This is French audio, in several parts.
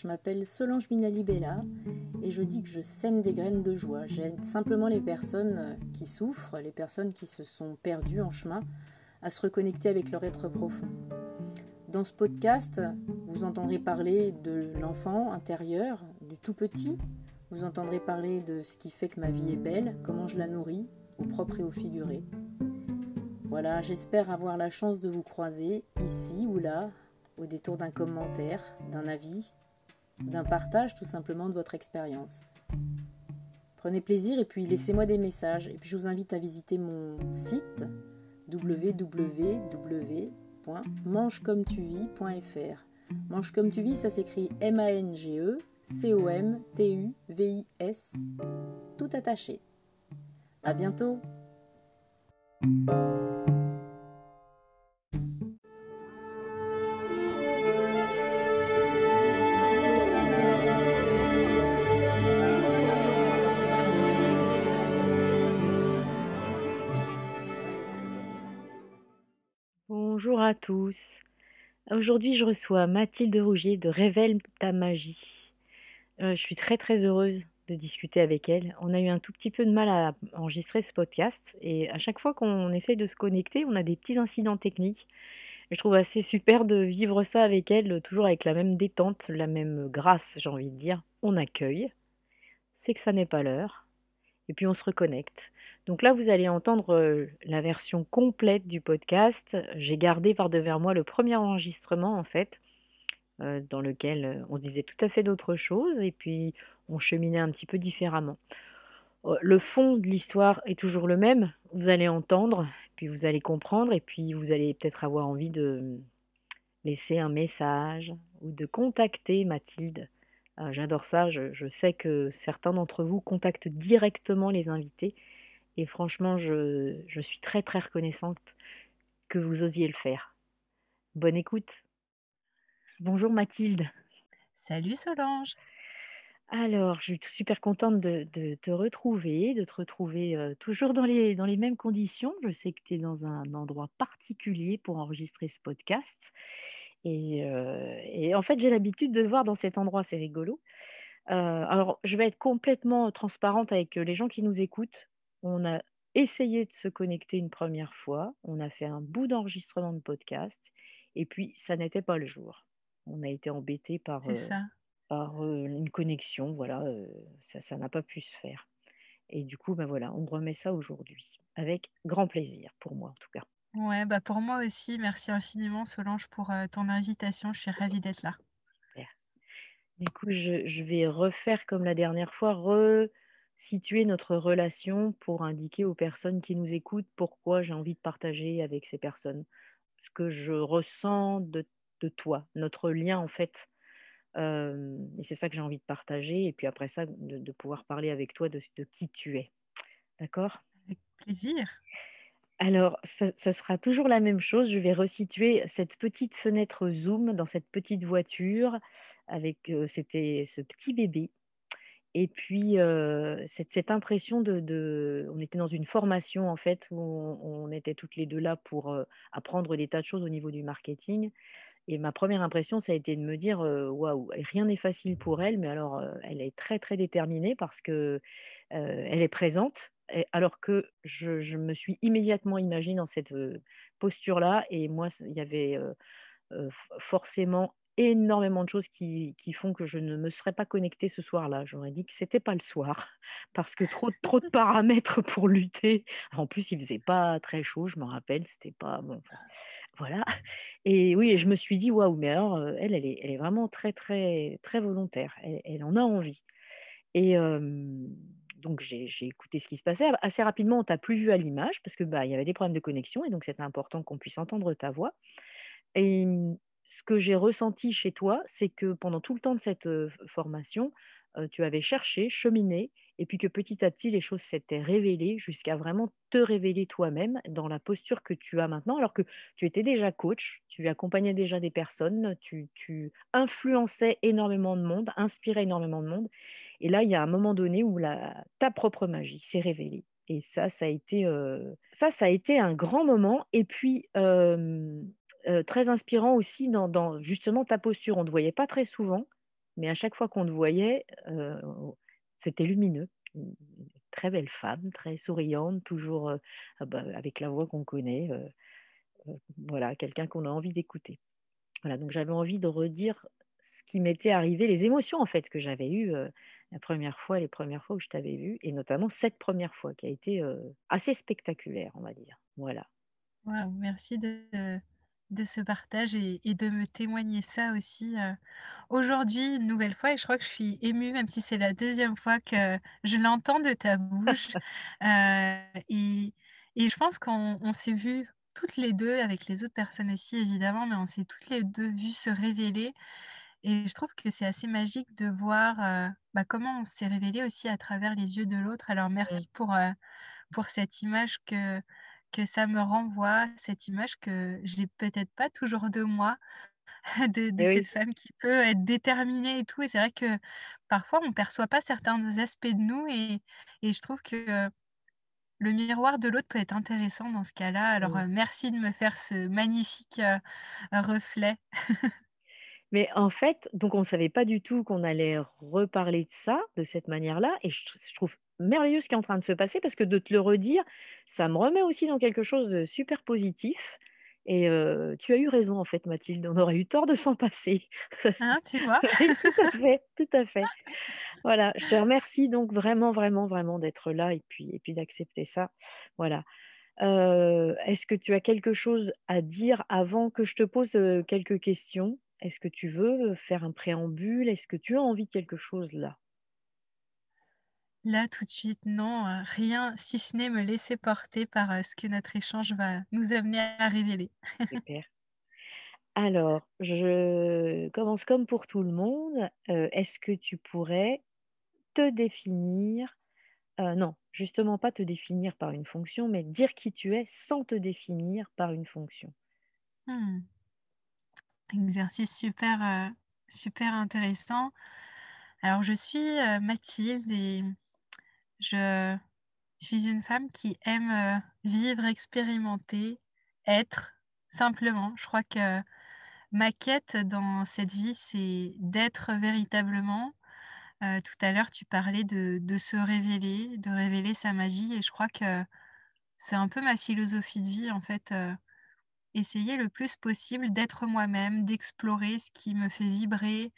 je m'appelle Solange Binali-Bella et je dis que je sème des graines de joie. J'aide simplement les personnes qui souffrent, les personnes qui se sont perdues en chemin, à se reconnecter avec leur être profond. Dans ce podcast, vous entendrez parler de l'enfant intérieur, du tout petit. Vous entendrez parler de ce qui fait que ma vie est belle, comment je la nourris, au propre et au figuré. Voilà, j'espère avoir la chance de vous croiser ici ou là, au détour d'un commentaire, d'un avis, d'un partage tout simplement de votre expérience. Prenez plaisir et puis laissez-moi des messages. Et puis je vous invite à visiter mon site www.mangecometuvis.fr. Mange comme tu vis, ça s'écrit M-A-N-G-E, C-O-M-T-U-V-I-S, tout attaché. À bientôt! À tous. Aujourd'hui, je reçois Mathilde Rougier de Révèle ta magie. Euh, je suis très très heureuse de discuter avec elle. On a eu un tout petit peu de mal à enregistrer ce podcast et à chaque fois qu'on essaye de se connecter, on a des petits incidents techniques. je trouve assez super de vivre ça avec elle, toujours avec la même détente, la même grâce, j'ai envie de dire. On accueille. C'est que ça n'est pas l'heure. Et puis on se reconnecte. Donc là, vous allez entendre la version complète du podcast. J'ai gardé par devers moi le premier enregistrement, en fait, dans lequel on disait tout à fait d'autres choses et puis on cheminait un petit peu différemment. Le fond de l'histoire est toujours le même. Vous allez entendre, puis vous allez comprendre, et puis vous allez peut-être avoir envie de laisser un message ou de contacter Mathilde. Ah, j'adore ça. je sais que certains d'entre vous contactent directement les invités et franchement, je, je suis très très reconnaissante que vous osiez le faire. Bonne écoute. Bonjour Mathilde. Salut Solange. Alors, je suis super contente de, te retrouver, de te retrouver euh, toujours dans les, dans les mêmes conditions. Je sais que tu es dans un endroit particulier pour enregistrer ce podcast. Et, euh, et en fait, j'ai l'habitude de te voir dans cet endroit, c'est rigolo. Euh, alors, je vais être complètement transparente avec les gens qui nous écoutent. On a essayé de se connecter une première fois, on a fait un bout d'enregistrement de podcast, et puis ça n'était pas le jour. On a été embêté par, par une connexion, voilà, ça n'a pas pu se faire. Et du coup, ben voilà, on remet ça aujourd'hui, avec grand plaisir, pour moi en tout cas. Ouais, bah pour moi aussi, merci infiniment Solange pour ton invitation, je suis ravie d'être là. Super. Du coup, je, je, vais refaire comme la dernière fois, re, situer notre relation pour indiquer aux personnes qui nous écoutent pourquoi j'ai envie de partager avec ces personnes ce que je ressens de, toi, notre lien en fait. et c'est ça que j'ai envie de partager. Et puis après ça, de, pouvoir parler avec toi de, qui tu es. D'accord? Avec plaisir. Alors, ça, sera toujours la même chose. Je vais resituer cette petite fenêtre Zoom dans cette petite voiture avec c'était ce petit bébé et puis, cette, impression de, On était dans une formation, en fait, où on, était toutes les deux là pour apprendre des tas de choses au niveau du marketing. Et ma première impression, ça a été de me dire waouh, rien n'est facile pour elle, mais alors elle est très, très déterminée parce qu'elle est présente. alors que je, me suis immédiatement imaginée dans cette posture-là. Et moi, il y avait forcément énormément de choses qui, font que je ne me serais pas connectée ce soir-là. J'aurais dit que c'était pas le soir parce que trop, trop de paramètres pour lutter. En plus, il faisait pas très chaud, je me rappelle, c'était pas bon. Voilà. Et oui, je me suis dit waouh, mais alors euh, elle, elle est, elle est vraiment très, très, très volontaire. Elle, en a envie. Et donc j'ai écouté ce qui se passait. Assez rapidement, on t'a plus vu à l'image parce que bah il y avait des problèmes de connexion et donc c'était important qu'on puisse entendre ta voix. Et ce que j'ai ressenti chez toi, c'est que pendant tout le temps de cette formation, tu avais cherché, cheminé, et puis que petit à petit, les choses s'étaient révélées jusqu'à vraiment te révéler toi-même dans la posture que tu as maintenant, alors que tu étais déjà coach, tu accompagnais déjà des personnes, tu, influençais énormément de monde, inspirais énormément de monde. Et là, il y a un moment donné où la, ta propre magie s'est révélée. Et ça, ça a été, ça, ça a été un grand moment. Et puis, très inspirant aussi dans, justement ta posture. On ne te voyait pas très souvent, mais à chaque fois qu'on te voyait, c'était lumineux. Très belle femme, très souriante, toujours ah bah, avec la voix qu'on connaît. voilà, quelqu'un qu'on a envie d'écouter. Voilà, donc j'avais envie de redire ce qui m'était arrivé, les émotions en fait que j'avais eues la première fois, les premières fois où je t'avais vu, et notamment cette première fois qui a été assez spectaculaire, on va dire. Voilà. merci de, de ce partage et, de me témoigner ça aussi aujourd'hui une nouvelle fois. Et je crois que je suis émue, même si c'est la deuxième fois que je l'entends de ta bouche. et, et, je pense qu'on s'est vu toutes les deux, avec les autres personnes aussi évidemment, mais on s'est toutes les deux vues se révéler. Et je trouve que c'est assez magique de voir bah, comment on s'est révélé aussi à travers les yeux de l'autre. Alors merci pour, pour cette image que, que ça me renvoie, cette image que j'ai peut-être pas toujours de moi, de, de cette femme qui peut être déterminée et tout. Et c'est vrai que parfois on perçoit pas certains aspects de nous et, et je trouve que le miroir de l'autre peut être intéressant dans ce cas-là. Alors merci de me faire ce magnifique reflet. Mais en fait, donc on ne savait pas du tout qu'on allait reparler de ça, de cette manière-là. Et je, trouve merveilleux ce qui est en train de se passer parce que de te le redire, ça me remet aussi dans quelque chose de super positif. Et tu as eu raison, en fait, Mathilde. On aurait eu tort de s'en passer. Hein, tu vois? Tout à fait, tout à fait. Voilà, je te remercie donc vraiment, vraiment, vraiment d'être là et puis, et puis d'accepter ça. Voilà. Est-ce que tu as quelque chose à dire avant que je te pose quelques questions? Est-ce que tu veux faire un préambule? Est-ce que tu as envie de quelque chose là? Là, tout de suite, non, rien, si ce n'est me laisser porter par ce que notre échange va nous amener à révéler. Super. Alors, je commence comme pour tout le monde. Est-ce que tu pourrais te définir Non, justement pas te définir par une fonction, mais dire qui tu es sans te définir par une fonction? Mmh. Exercice super, euh, super intéressant. Alors, je suis euh, Mathilde et je suis une femme qui aime euh, vivre, expérimenter, être simplement. Je crois que ma quête dans cette vie, c'est d'être véritablement. tout à l'heure, tu parlais de se révéler, de révéler sa magie et je crois que c'est un peu ma philosophie de vie en fait essayer le plus possible d'être moi-même, d'explorer ce qui me fait vibrer,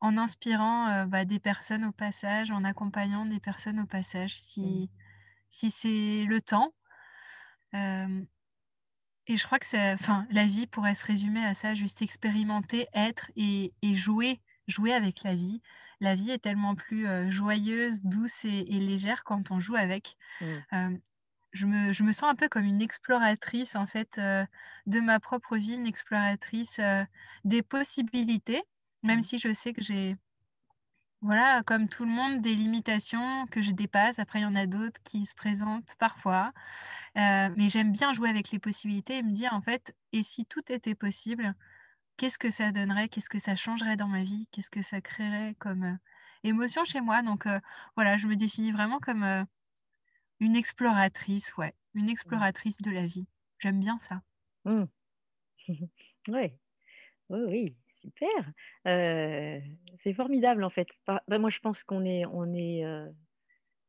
en inspirant bah, des personnes au passage, en accompagnant des personnes au passage, si, mmh. si c'est le temps. et je crois que enfin, la vie pourrait se résumer à ça, juste expérimenter, être et, jouer, jouer avec la vie. La vie est tellement plus joyeuse, douce et, légère quand on joue avec. Mmh je me, sens un peu comme une exploratrice en fait euh, de ma propre vie, une exploratrice euh, des possibilités, même mmh. si je sais que j'ai, voilà, comme tout le monde, des limitations que je dépasse. Après, il y en a d'autres qui se présentent parfois. Euh, mais j'aime bien jouer avec les possibilités et me dire en fait, et si tout était possible, qu'est-ce que ça donnerait, qu'est-ce que ça changerait dans ma vie, qu'est-ce que ça créerait comme émotion chez moi? Donc voilà, je me définis vraiment comme une exploratrice, ouais. Une mmh. exploratrice de la vie. J'aime bien ça. Mmh. ouais. Oui, oui, super. Euh, c'est formidable en fait. Bah, moi, je pense qu'on est, on est euh,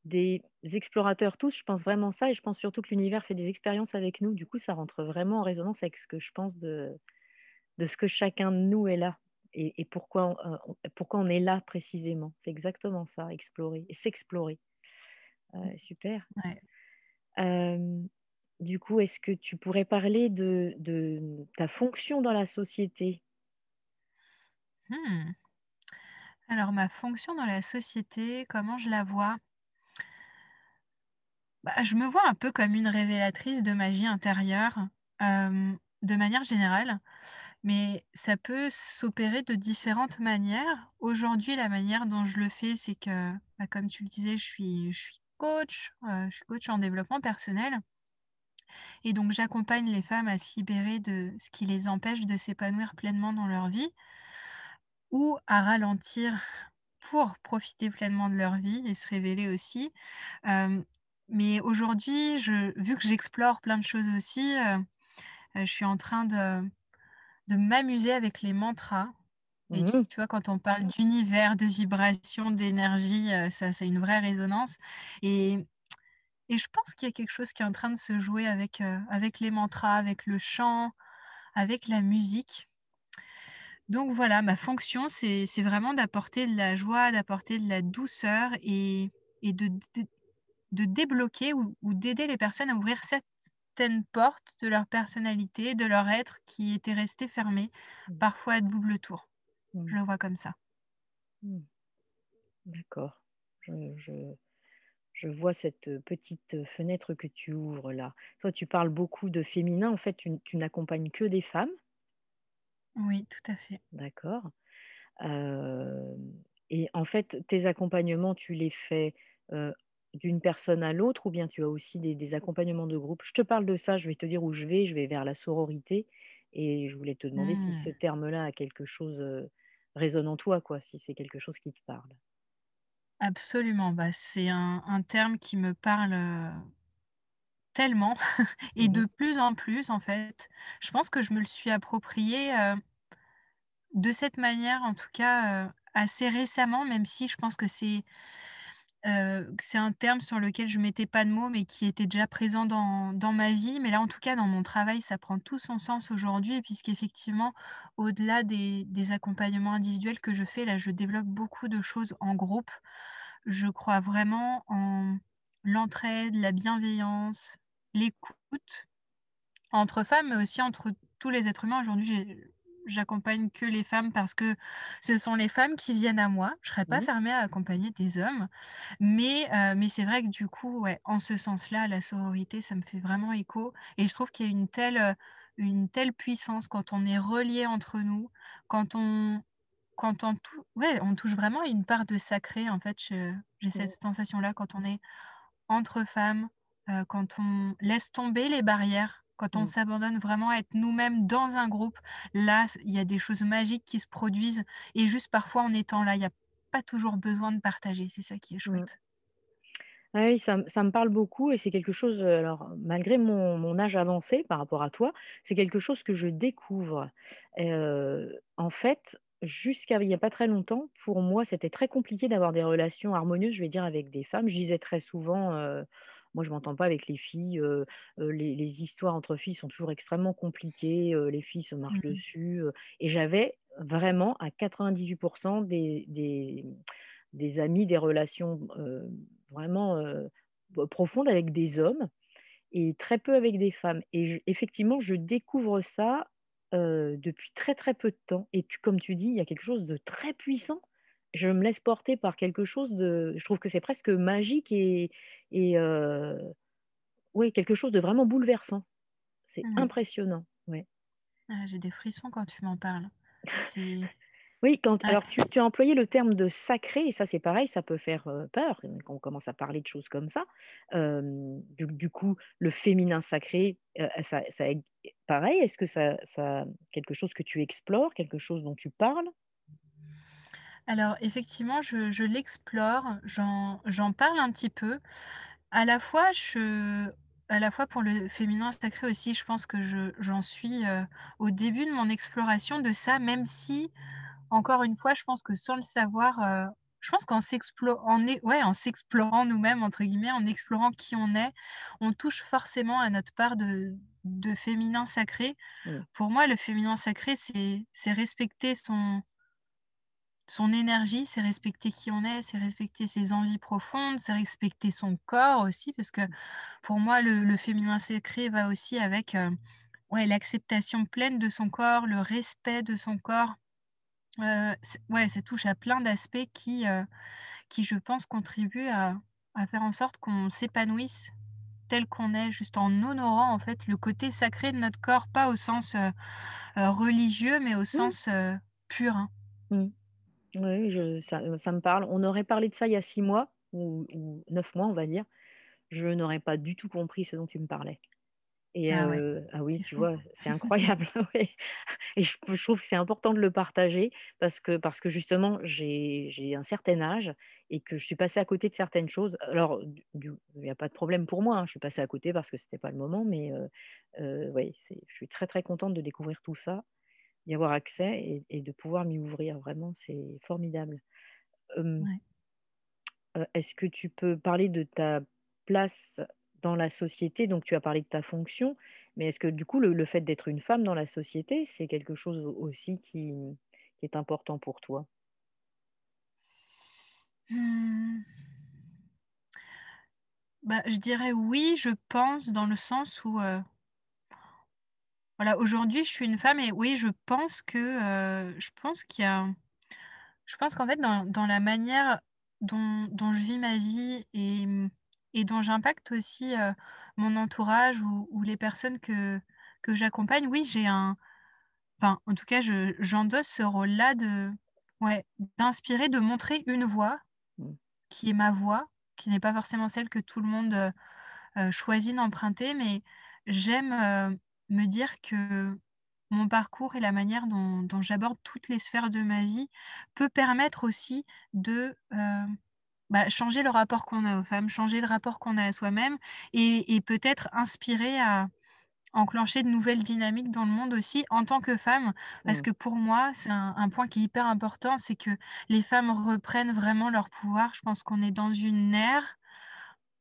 des explorateurs tous. Je pense vraiment ça et je pense surtout que l'univers fait des expériences avec nous. Du coup, ça rentre vraiment en résonance avec ce que je pense de, de ce que chacun de nous est là et, et pourquoi, on, euh, pourquoi on est là précisément. C'est exactement ça, explorer et s'explorer. Mmh. super. du coup, est-ce que tu pourrais parler de, ta fonction dans la société? Mmh. Alors, ma fonction dans la société, comment je la vois? Bah, Je me vois un peu comme une révélatrice de magie intérieure, de manière générale mais ça peut s'opérer de différentes manières. Aujourd'hui, la manière dont je le fais, c'est que, bah, comme tu le disais, je suis, je suis coach, euh, je suis coach en développement personnel. Et donc, j'accompagne les femmes à se libérer de ce qui les empêche de s'épanouir pleinement dans leur vie ou à ralentir pour profiter pleinement de leur vie et se révéler aussi. Euh, mais aujourd'hui, vu que j'explore plein de choses aussi, euh, je suis en train de, de m'amuser avec les mantras Et tu Mmh tu vois, quand on parle d'univers, de vibration, d'énergie, ça ça a une vraie résonance et et je pense qu'il y a quelque chose qui est en train de se jouer avec, avec les mantras, avec le chant, avec la musique. Donc voilà, ma fonction, c'est c'est vraiment d'apporter de la joie, d'apporter de la douceur et et de de débloquer ou ou d'aider les personnes à ouvrir certaines portes de leur personnalité, de leur être qui étaient restées fermées, Mmh. parfois à double tour. Je Mmh. le vois comme ça. Mmh. D'accord. Je je je vois cette, petite, fenêtre que tu ouvres là. Toi, tu parles beaucoup de féminin. En fait, tu tu n'accompagnes que des femmes? Oui, tout à fait. D'accord. Hem et en fait, tes accompagnements, tu les fais, heu, d'une personne à l'autre ou bien tu as aussi des des accompagnements de groupe? Je te parle de ça, je vais te dire où je vais, je vais vers la sororité et je voulais te demander si ce Mmh. terme-là a quelque chose, heu, résonne en toi quoi, si c'est quelque chose qui te parle? Absolument, bah, c'est un un terme qui me parle, heu, tellement et Mmh de plus en plus, en fait. Je pense que je me le suis approprié, heu, de cette manière, en tout cas, heu, assez récemment, même si je pense que c'est, que c'est un terme sur lequel je mettais pas de mots, mais qui était déjà présent dans ma vie. Mais là, en tout cas, dans mon travail, ça prend tout son sens aujourd'hui puisqu'effectivement, au-delà des des accompagnements individuels que je fais, là, je développe beaucoup de choses en groupe. Je crois vraiment en l'entraide, la bienveillance, l'écoute entre femmes, mais aussi entre tous les êtres humains. Aujourd'hui, j'accompagne que les femmes parce que ce sont les femmes qui viennent à moi. Je serais pas Mmh. fermée à accompagner des hommes, mais heu, mais c'est vrai que du coup, ouais, en ce sens-là, la sororité, ça me fait vraiment écho et je trouve qu'il y a une telle, heu, une telle puissance quand on est reliés entre nous, quand on quand on tou ouais, on touche vraiment à une part de sacré, en fait, j'ai cette Mmh. sensation-là quand on est entre femmes, heu, quand on laisse tomber les barrières, quand on Mmh. s'abandonne vraiment à être nous-mêmes dans un groupe, là, il y a des choses magiques qui se produisent et juste parfois en étant là, il y a pas toujours besoin de partager, c'est ça qui est Mmh. chouette. Ah oui, ça me ça me parle beaucoup et c'est quelque chose, heu, alors malgré mon mon âge avancé par rapport à toi, c'est quelque chose que je découvre. Heu, en fait, jusqu'à il y a pas très longtemps, pour moi, c'était très compliqué d'avoir des relations harmonieuses, je vais dire, avec des femmes. Je disais très souvent, heu: «Moi, je m'entends pas avec les filles, les les histoires entre filles sont toujours extrêmement compliquées, les filles se marchent Mmh dessus», et j'avais vraiment à 98 des des des amis, des relations, vraiment, profondes avec des hommes et très peu avec des femmes et je effectivement, je découvre ça, depuis très, très peu de temps et tu comme tu dis, il y a quelque chose de très puissant. Je me laisse porter par quelque chose de je trouve que c'est presque magique et et heu, oui, quelque chose de vraiment bouleversant. C'est mh. impressionnant, ouais. Ah, j'ai des frissons quand tu m'en parles. Oui, quand ouais. alors tu tu as employé le terme de «sacré» et ça, c'est pareil, ça peut faire, heu, peur euh, quand on commence à parler de choses comme ça. Du du coup, le féminin sacré, heu, ça ça pareil, est-ce que ça ça quelque chose que tu explores, quelque chose dont tu parles? Alors effectivement, je je l'explore, j'en j'en parle un petit peu. À la fois, je à la fois pour le féminin sacré aussi, je pense que je j'en suis, heu, au début de mon exploration de ça, même si, encore une fois, je pense que sans le savoir, heu, je pense qu'en s'explo en é ouais, en «s'explorant nous-mêmes» entre guillemets, en explorant qui on est, on touche forcément à notre part de de féminin sacré. Mmh. Pour moi, le féminin sacré, c'est c'est respecter son son énergie, c'est respecter qui on est, c'est respecter ses envies profondes, c'est respecter son corps aussi, parce que pour moi, le le féminin sacré va aussi avec, heu, ouais, l'acceptation pleine de son corps, le respect de son corps. Heu, c ouais, ça touche à plein d'aspects qui, heu, qui je pense contribuent à à faire en sorte qu'on s'épanouisse tel qu'on est, juste en honorant en fait le côté sacré de notre corps, pas au sens, religieux, mais au Mmh. sens, pur, hein. Mmh. Oui, je ça, me parle. On aurait parlé de ça il y a 6 mois ou ou 9 mois, on va dire. Je n'aurais pas du tout compris ce dont tu me parlais. Et Ah ouais, heu, ah oui, tu fou. vois? C'est incroyable, oui et je je trouve que c'est important de le partager parce que parce que justement j'ai j'ai un certain âge et que je suis passée à côté de certaines choses. Alors il y a pas de problème pour moi, hein, je suis passée à côté parce que c'était pas le moment mais ouais, c'est je suis très, très contente de découvrir tout ça y avoir accès et, de pouvoir m'y ouvrir. Vraiment, c'est formidable. Est-ce que tu peux parler de ta place dans la société? Donc, tu as parlé de ta fonction, mais est-ce que du coup, le, fait d'être une femme dans la société, c'est quelque chose aussi qui, est important pour toi? Mmh. bah, Je dirais oui, je pense, dans le sens où voilà, aujourd'hui, je suis une femme et oui, je pense que, je pense qu'il y a je pense qu'en fait, dans la manière dont dont je vis ma vie et mmh, et dont j'impacte aussi, mon entourage ou les personnes que que j'accompagne, oui, j'ai un enfin, en tout cas, je j'endosse ce rôle-là de ouais, d'inspirer, de montrer une voie mmh. qui est ma voix, qui n'est pas forcément celle que tout le monde, choisit d'emprunter, mais j'aime, me dire que mon parcours et la manière dont, j'aborde toutes les sphères de ma vie peut permettre aussi de euh, bah, changer le rapport qu'on a aux femmes, changer le rapport qu'on a à soi-même et, peut-être inspirer à enclencher de nouvelles dynamiques dans le monde aussi en tant que femme. Parce mmh. que pour moi, c'est un, un, point qui est hyper important, c'est que les femmes reprennent vraiment leur pouvoir. Je pense qu'on est dans une ère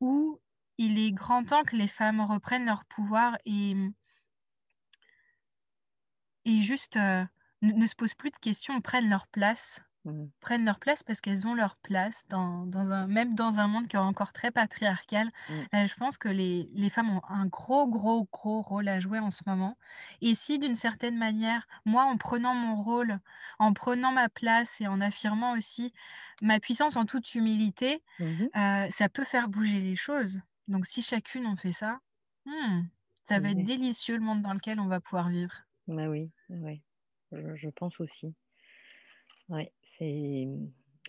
où il est grand temps que les femmes reprennent leur pouvoir et et juste ne, se posent plus de questions, prennent leur place. Mmh. Prennent leur place parce qu'elles ont leur place, dans, dans, un, même dans un monde qui est encore très patriarcal. Mmh. je pense que les, les, femmes ont un gros, gros, gros rôle à jouer en ce moment. Et si d'une certaine manière, moi, en prenant mon rôle, en prenant ma place et en affirmant aussi ma puissance en toute humilité, mmh ça peut faire bouger les choses. Donc si chacune en fait ça, hmm, ça va être délicieux le monde dans lequel on va pouvoir vivre. Bah oui, ouais, je, pense aussi. Ouais, c'est,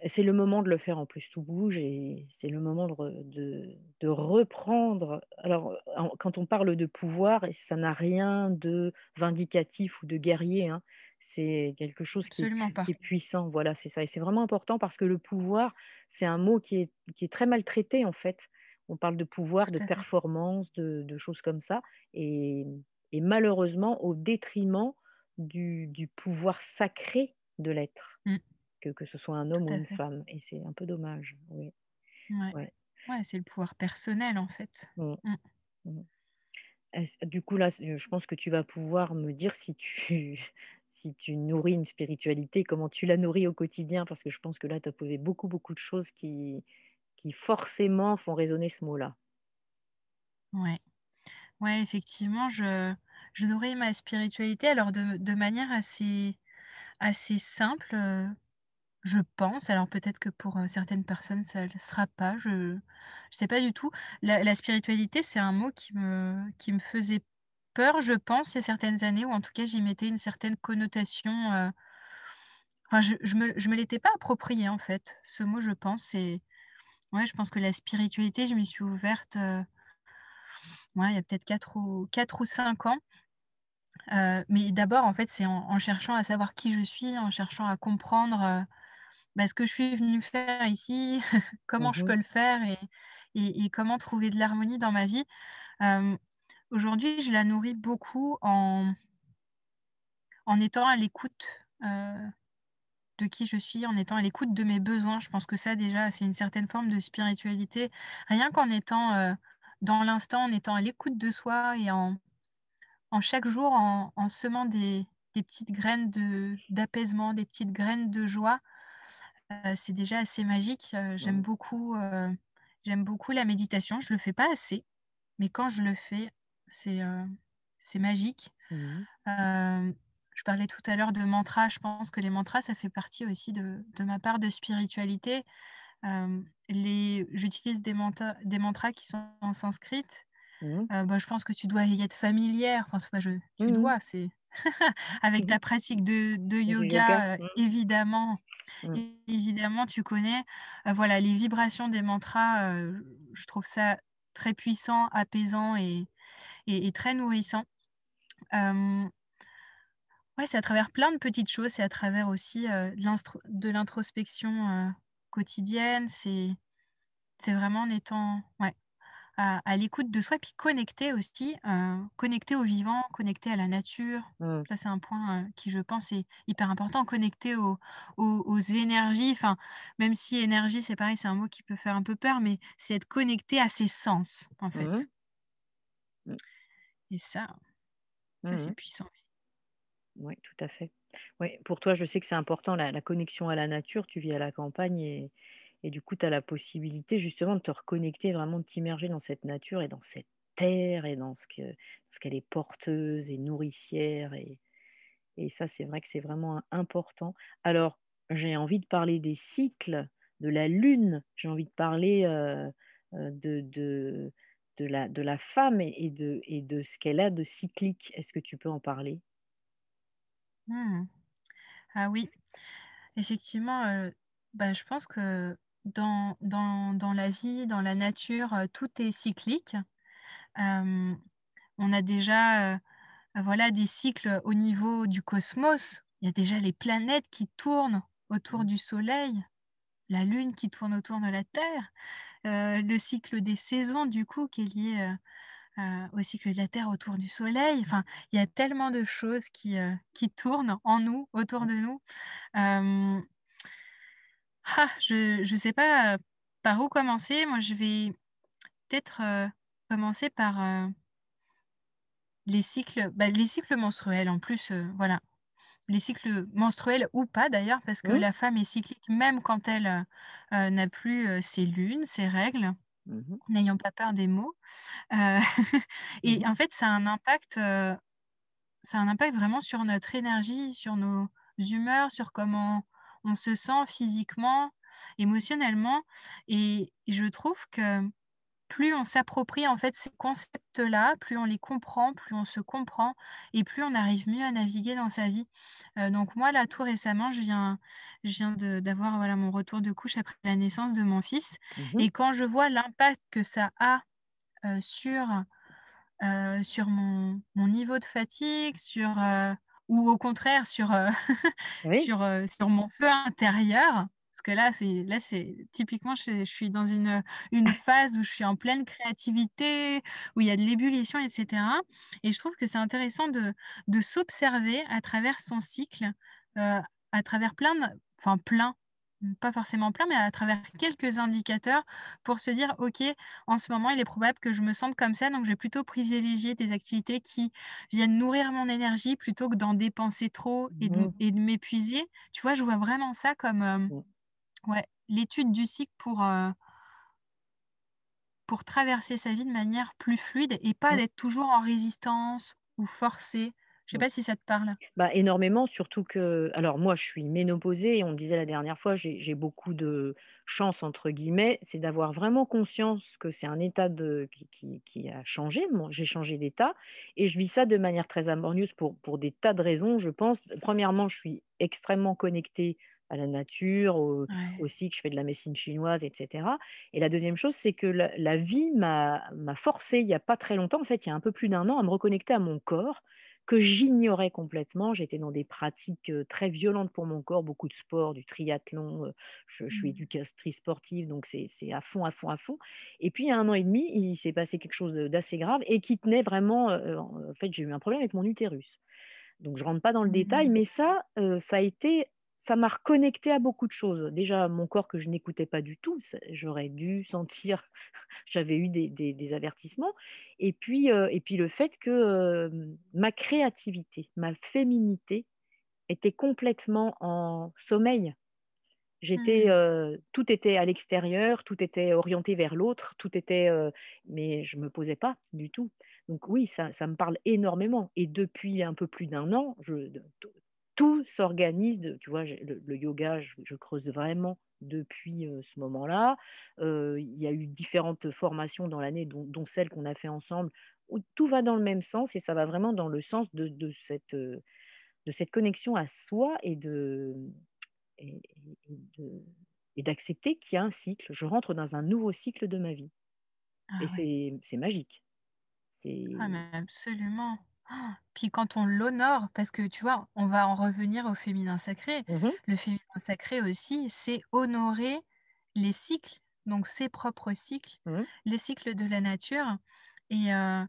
c'est le moment de le faire en plus, tout bouge et c'est le moment de, de, reprendre. Alors, quand on parle de pouvoir, ça n'a rien de vindicatif ou de guerrier, hein, c'est quelque chose qui est, puissant, voilà, c'est ça. Et c'est vraiment important parce que le pouvoir, c'est un mot qui est, qui est très maltraité en fait. On parle de pouvoir, de performance, de, de choses comme ça. Et et malheureusement au détriment du, pouvoir sacré de l'être, mmh. que, que, ce soit un homme ou une femme. Et c'est un peu dommage. Oui. Ouais. Ouais. c'est le pouvoir personnel en fait. Mmh. Mmh. Du coup, là, je pense que tu vas pouvoir me dire si tu, si tu nourris une spiritualité, comment tu la nourris au quotidien, parce que je pense que là, tu as posé beaucoup, beaucoup de choses qui, qui forcément font résonner ce mot-là. Ouais. Ouais, effectivement, je, je nourris ma spiritualité alors de manière assez simple, je pense. Alors peut-être que pour, certaines personnes ça ne le sera pas, je ne sais pas du tout. La spiritualité, c'est un mot qui me faisait peur, je pense, il y a certaines années ou en tout cas j'y mettais une certaine connotation, enfin je je me l'étais pas approprié en fait, ce mot je pense. C'est ouais, je pense que la spiritualité, je m'y suis ouverte, ouais, il y a peut-être 4 ou 4 ou 5 ans mais d'abord, en fait, c'est en cherchant à savoir qui je suis, en cherchant à comprendre, bah, ce que je suis venue faire ici, comment je mmh peux le faire et et comment trouver de l'harmonie dans ma vie. aujourd'hui, je la nourris beaucoup en en étant à l'écoute, de qui je suis, en étant à l'écoute de mes besoins. Je pense que ça, déjà, c'est une certaine forme de spiritualité. Rien qu'en étant, dans l'instant, en étant à l'écoute de soi et en en chaque jour, en, semant des, petites graines de, d'apaisement, des petites graines de joie, euh, c'est déjà assez magique. Euh, j'aime beaucoup, euh, j'aime beaucoup la méditation. Je le fais pas assez, mais quand je le fais, c'est, c'est magique. Mmh je parlais tout à l'heure de mantras. Je pense que les mantras, ça fait partie aussi de, ma part de spiritualité. Les, j'utilise des, des mantras qui sont en sanskrit. Mmh. bah, je pense que tu dois y être familière. Enfin, je, tu mmh dois, c'est avec ta pratique de, de yoga, mmh. évidemment, évidemment, tu connais. voilà, les vibrations des mantras, je trouve ça très puissant, apaisant et, et, très nourrissant. ouais, c'est à travers plein de petites choses, c'est à travers aussi de l'introspection quotidienne. C'est, c'est vraiment en étant, ouais, à à l'écoute de soi, puis connecté aussi, heu, connecté au vivant, connecté à la nature. Mmh. Ça, c'est un point, heu, qui je pense est hyper important, connecté aux énergies, enfin, même si énergie, c'est pareil, c'est un mot qui peut faire un peu peur, mais c'est être connecté à ses sens, en fait Mmh. et ça ça, c'est puissant aussi. Oui, tout à fait. Pour toi, je sais que c'est important la connexion à la nature. Tu vis à la campagne et du coup, tu as la possibilité justement de te reconnecter, vraiment de t'immerger dans cette nature et dans cette terre et dans ce que ce qu'elle est porteuse et nourricière et ça, c'est vrai que c'est vraiment important. Alors, j'ai envie de parler des cycles, de la lune, j'ai envie de parler, heu heu, de la femme et de ce qu'elle a de cyclique. Est-ce que tu peux en parler? Mmh Ah oui, effectivement, bah, je pense que dans dans dans la vie, dans la nature, tout est cyclique. On a déjà, voilà, des cycles au niveau du cosmos. Il y a déjà les planètes qui tournent autour du soleil, la lune qui tourne autour de la Terre, le cycle des saisons du coup qui est lié, heu heu, au cycle de la Terre autour du soleil. Enfin, il y a tellement de choses qui, heu, qui tournent en nous, autour Mmh. de nous. Ah, je je sais pas, par où commencer. Moi, je vais peut-être, commencer par, les cycles, bah, les cycles menstruels en plus, voilà. Les cycles menstruels ou pas d'ailleurs, parce que la femme est cyclique même quand elle, n'a plus, ses lunes, ses règles, Mmh mh. n'ayons pas peur des mots. Heu Mmh et en fait, ça a un impact, ça a un impact vraiment sur notre énergie, sur nos humeurs, sur comment on se sent physiquement, émotionnellement et et je trouve que plus on s'approprie en fait ces concepts-là, plus on les comprend, plus on se comprend et plus on arrive mieux à naviguer dans sa vie. Heu, donc moi là, tout récemment, je viens je viens d'avoir, voilà, mon retour de couche après la naissance de mon fils Mmh et quand je vois l'impact que ça a, heu, sur, heu, sur mon mon niveau de fatigue, sur, ou au contraire sur, Oui. sur, sur mon feu intérieur. Parce que là, c'est là, c'est typiquement, je je suis dans une, une phase où je suis en pleine créativité, où il y a de l'ébullition et cetera et je trouve que c'est intéressant de de s'observer à travers son cycle, heu, à travers plein de enfin plein, pas forcément plein, mais à travers quelques indicateurs pour se dire: «OK, en ce moment, il est probable que je me sente comme ça, donc je vais plutôt privilégier des activités qui viennent nourrir mon énergie plutôt que d'en dépenser trop et de Mmh m et de m'épuiser. Tu vois? Je vois vraiment ça comme, hem, Mmh. Ouais, l'étude du cycle pour, heu pour traverser sa vie de manière plus fluide et pas Mmh. d'être toujours en résistance ou forcé. Je sais Mmh. pas si ça te parle? Bah, énormément, surtout que alors moi, je suis ménopausée et on disait la dernière fois, j'ai beaucoup de «chance» entre guillemets, c'est d'avoir vraiment conscience que c'est un état de qui qui qui a changé. J'ai changé d'état et je vis ça de manière très harmonieuse pour pour des tas de raisons, je pense. Premièrement, je suis extrêmement connectée à la nature, au Ouais. aussi que je fais de la médecine chinoise et cetera et la deuxième chose, c'est que la la vie m'a forcée, il y a pas très longtemps, en fait, il y a un peu plus d'un an, à me reconnecter à mon corps que j'ignorais complètement. J'étais dans des pratiques, très violentes pour mon corps, beaucoup de sport, du triathlon, je je suis Mmh. éducatrice sportive, donc c'est à fond, à fond, à fond et puis il y a 1 an et demi, il s'est passé quelque chose, d'assez grave et qui tenait vraiment, en fait, j'ai eu un problème avec mon utérus. Donc je rentre pas dans le détail, Mmh. mais ça, ça a été ça m'a reconnectée à beaucoup de choses. Déjà mon corps que je n'écoutais pas du tout, j'aurais dû sentir j'avais eu des des des avertissements et puis, heu et puis le fait que, ma créativité, ma féminité était complètement en sommeil. J'étais, Mmh. heu, tout était à l'extérieur, tout était orienté vers l'autre, tout était, mais je me posais pas du tout. Donc oui, ça ça me parle énormément et depuis un peu plus d'un an, je tout s'organise tu vois? Le le yoga, je je creuse vraiment depuis, ce moment-là. Il y a eu différentes formations dans l'année, dont dont celle qu'on a fait ensemble, où tout va dans le même sens et ça va vraiment dans le sens de de cette, de cette connexion à soi et de et et et de et d'accepter qu'il y a un cycle. Je rentre dans un nouveau cycle de ma vie et Ah ouais. c'est c'est magique. Ah mais absolument. Puis quand on l'honore, parce que tu vois, on va en revenir au féminin sacré. mmh mh. Le féminin sacré aussi, c'est honorer les cycles donc ses propres cycles, Mmh. les cycles de la nature. Et, euh,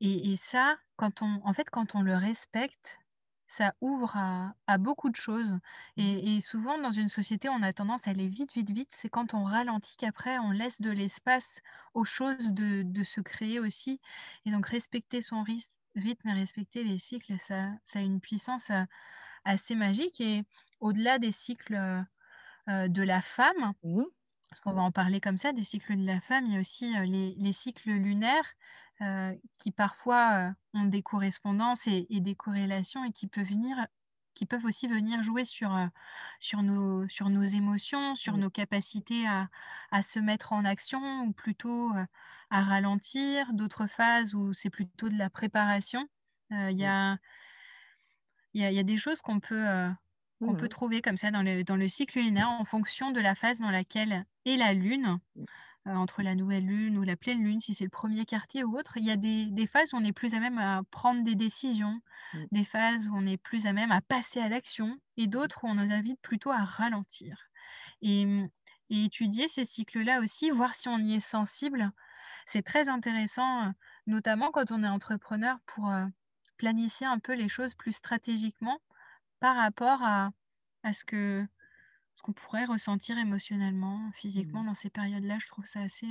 et, et ça, quand on, en fait, quand on le respecte, ça ouvre à, à beaucoup de choses. Mmh. Et, et souvent, dans une société, on a tendance à aller vite, vite, vite. C'est quand on ralentit qu'après, on laisse de l'espace aux choses de, de se créer aussi. Et donc, respecter son ris- rythme et respecter les cycles, ça, ça a une puissance assez magique. Et au-delà des cycles de la femme, Mmh. parce qu'on va en parler comme ça, des cycles de la femme, il y a aussi les, les cycles lunaires euh, qui parfois ont des correspondances et, et des corrélations et qui peuvent venir qui peuvent aussi venir jouer sur, sur, nos, sur nos émotions, sur Oui. nos capacités à, à se mettre en action ou plutôt à ralentir, d'autres phases où c'est plutôt de la préparation. Euh, Il y, Mmh. a, y, a, y a des choses qu'on peut, euh, Mmh peut mh. trouver comme ça dans le, dans le cycle lunaire en fonction de la phase dans laquelle est la lune, Mmh. Entre la nouvelle lune ou la pleine lune, si c'est le premier quartier ou autre. Il y a des, des phases où on est plus à même à prendre des décisions, Mmh. des phases où on est plus à même à passer à l'action et d'autres où on nous invite plutôt à ralentir. Et, et étudier ces cycles-là aussi, voir si on y est sensible, c'est très intéressant, euh, notamment quand on est entrepreneur pour euh, planifier un peu les choses plus stratégiquement par rapport à, à ce que ce qu'on pourrait ressentir émotionnellement, physiquement Mmh. dans ces périodes-là. Je trouve ça assez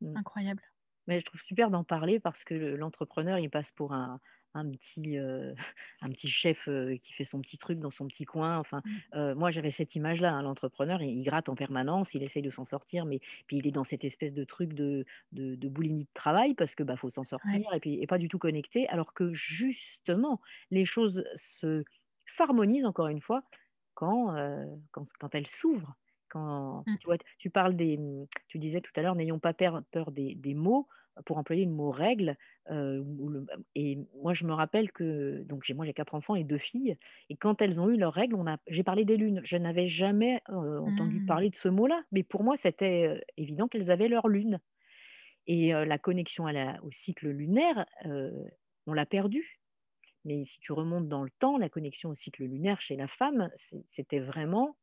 Mmh. incroyable. Mais je trouve super d'en parler parce que le l'entrepreneur, il passe pour un un petit, un petit chef, qui fait son petit truc dans son petit coin. Enfin, Mmh. moi, j'avais cette image-là, hein, l'entrepreneur, il il gratte en permanence, il essaye de s'en sortir, mais puis il est dans cette espèce de truc de de de boulimie de travail parce que, bah, faut s'en Ouais. sortir et puis et pas du tout connecté. Alors que justement, les choses se s'harmonisent encore une fois quand, heu, quand quand elles s'ouvrent. Quand Mmh. tu vois, tu parles des, mmh, tu disais tout à l'heure: «N'ayons pas per peur des des mots», pour employer le mot «règle», ou le et moi je me rappelle que donc j'ai moi j'ai 4 enfants et 2 filles et quand elles ont eu leurs règles, on a j'ai parlé des lunes. Je n'avais jamais, heu, entendu Mmh. parler de ce mot-là, mais pour moi c'était, évident qu'elles avaient leur lune et la connexion à la au cycle lunaire, on l'a perdue. Mais si tu remontes dans le temps, la connexion au cycle lunaire chez la femme, c'était vraiment,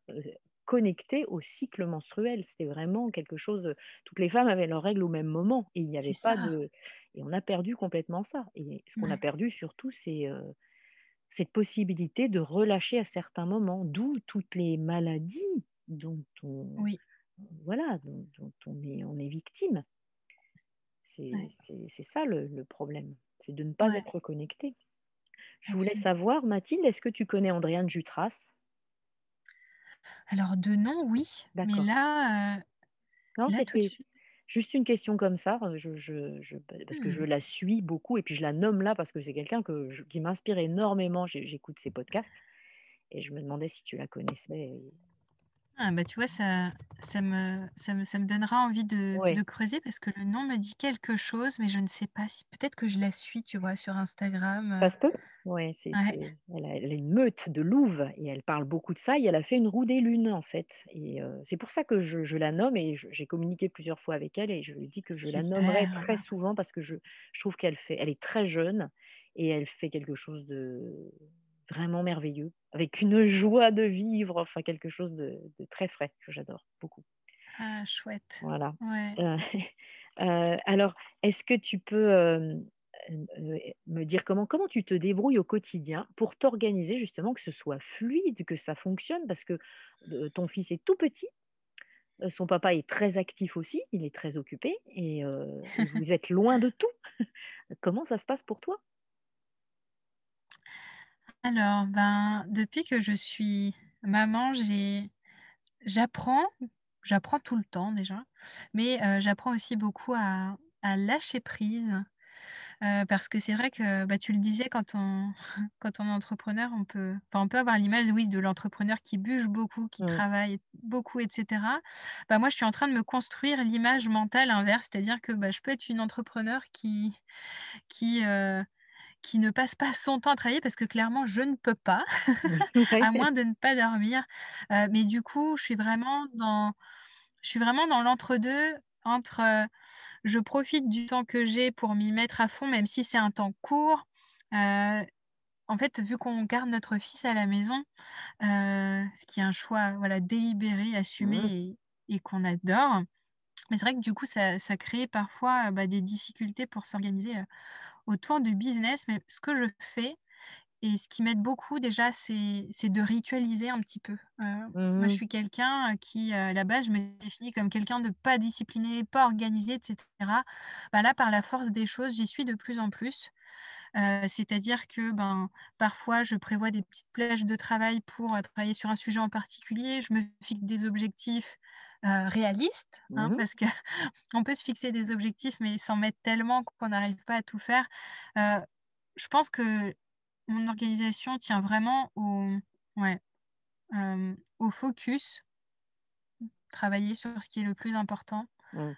connecté au cycle menstruel. C'était vraiment quelque chose, toutes les femmes avaient leurs règles au même moment et il n'y avait pas ça. de et on a perdu complètement ça et ce qu'on a perdu surtout, c'est, cette possibilité de relâcher à certains moments, d'où toutes les maladies dont on Oui. voilà, dont dont on est on est victime. C'est Ouais. ça le le problème, c'est de ne pas Ouais. être connecté. Je voulais Absolument. savoir, Mathilde, est-ce que tu connais Andréane Jutras? Alors de nom, oui, mais là, euh, Non, là tout de c'était suite. juste une question comme ça, heu, je je je pa parce que je Hmm. la suis beaucoup et puis je la nomme là parce que c'est quelqu'un que qui m'inspire énormément. J'écoute ses podcasts et je me demandais si tu la connaissais Ah bah tu vois, ça, ça me, ça me, ça me donnera envie de, creuser parce que le nom me dit quelque chose, mais je ne sais pas si peut-être que je la suis, tu vois, sur Instagram. ça se euh. peut? Ouais, c'est Ouais. c'est elle a elle a une meute de louves et elle parle beaucoup de ça et elle a fait une roue des lunes, en fait et c'est pour ça que je je la nomme et je j'ai communiqué plusieurs fois avec elle et je lui dis que je la nommerai très souvent parce que je je trouve qu'elle fait elle est très jeune et elle fait quelque chose de vraiment merveilleux, avec une joie de vivre, enfin quelque chose de de très frais que j'adore beaucoup. Ah, chouette. Voilà. Ouais. Heu, heu, alors est-ce que tu peux, heu, me dire comment comment tu te débrouilles au quotidien pour t'organiser justement, que ce soit fluide, que ça fonctionne? Parce que, ton fils est tout petit, son papa est très actif aussi, il est très occupé et vous êtes loin de tout. Comment ça se passe pour toi? Alors, ben, depuis que je suis maman, j'ai, j'apprends, j'apprends tout le temps déjà, mais euh, j'apprends aussi beaucoup à, à lâcher prise. euh, parce que c'est vrai que bah, tu le disais quand on quand on est entrepreneur, on peut enfin, on peut avoir l'image, oui, de l'entrepreneur qui bûche beaucoup, qui Mmh. travaille beaucoup et cetera. Bah, moi, je suis en train de me construire l'image mentale inverse, c'est-à-dire que, bah, je peux être une entrepreneur qui qui ne passe pas son temps à travailler parce que clairement je ne peux pas, à moins de ne pas dormir. Heu, mais du coup, je suis vraiment dans je suis vraiment dans l'entre-deux, entre, heu, je profite du temps que j'ai pour m'y mettre à fond, même si c'est un temps court. Heu, en fait, vu qu'on garde notre fils à la maison, ce qui est un choix, voilà, délibéré, assumé Mmh. et et qu'on adore, Mais c'est vrai que du coup, ça ça crée parfois, bah, des difficultés pour s'organiser, autour du business. Mais ce que je fais et ce qui m'aide beaucoup déjà, c'est de ritualiser un petit peu. Heu, moi, je Mmh suis quelqu'un, heu, qui, à la base, je me définis comme quelqu'un de pas discipliné, pas organisé et cetera. Bah, là, par la force des choses, j'y suis de plus en plus. C'est-à-dire que, ben, parfois, je prévois des petites plages de travail pour, travailler sur un sujet en particulier. Je me fixe des objectifs, heu, réalistes, hein, Mmh parce qu'on peut se fixer des objectifs, mais s'en mettre tellement qu'on n'arrive pas à tout faire. Heu, je pense que mon organisation tient vraiment au ouais, hem, au focus, travailler sur ce qui est le plus important. Mmh.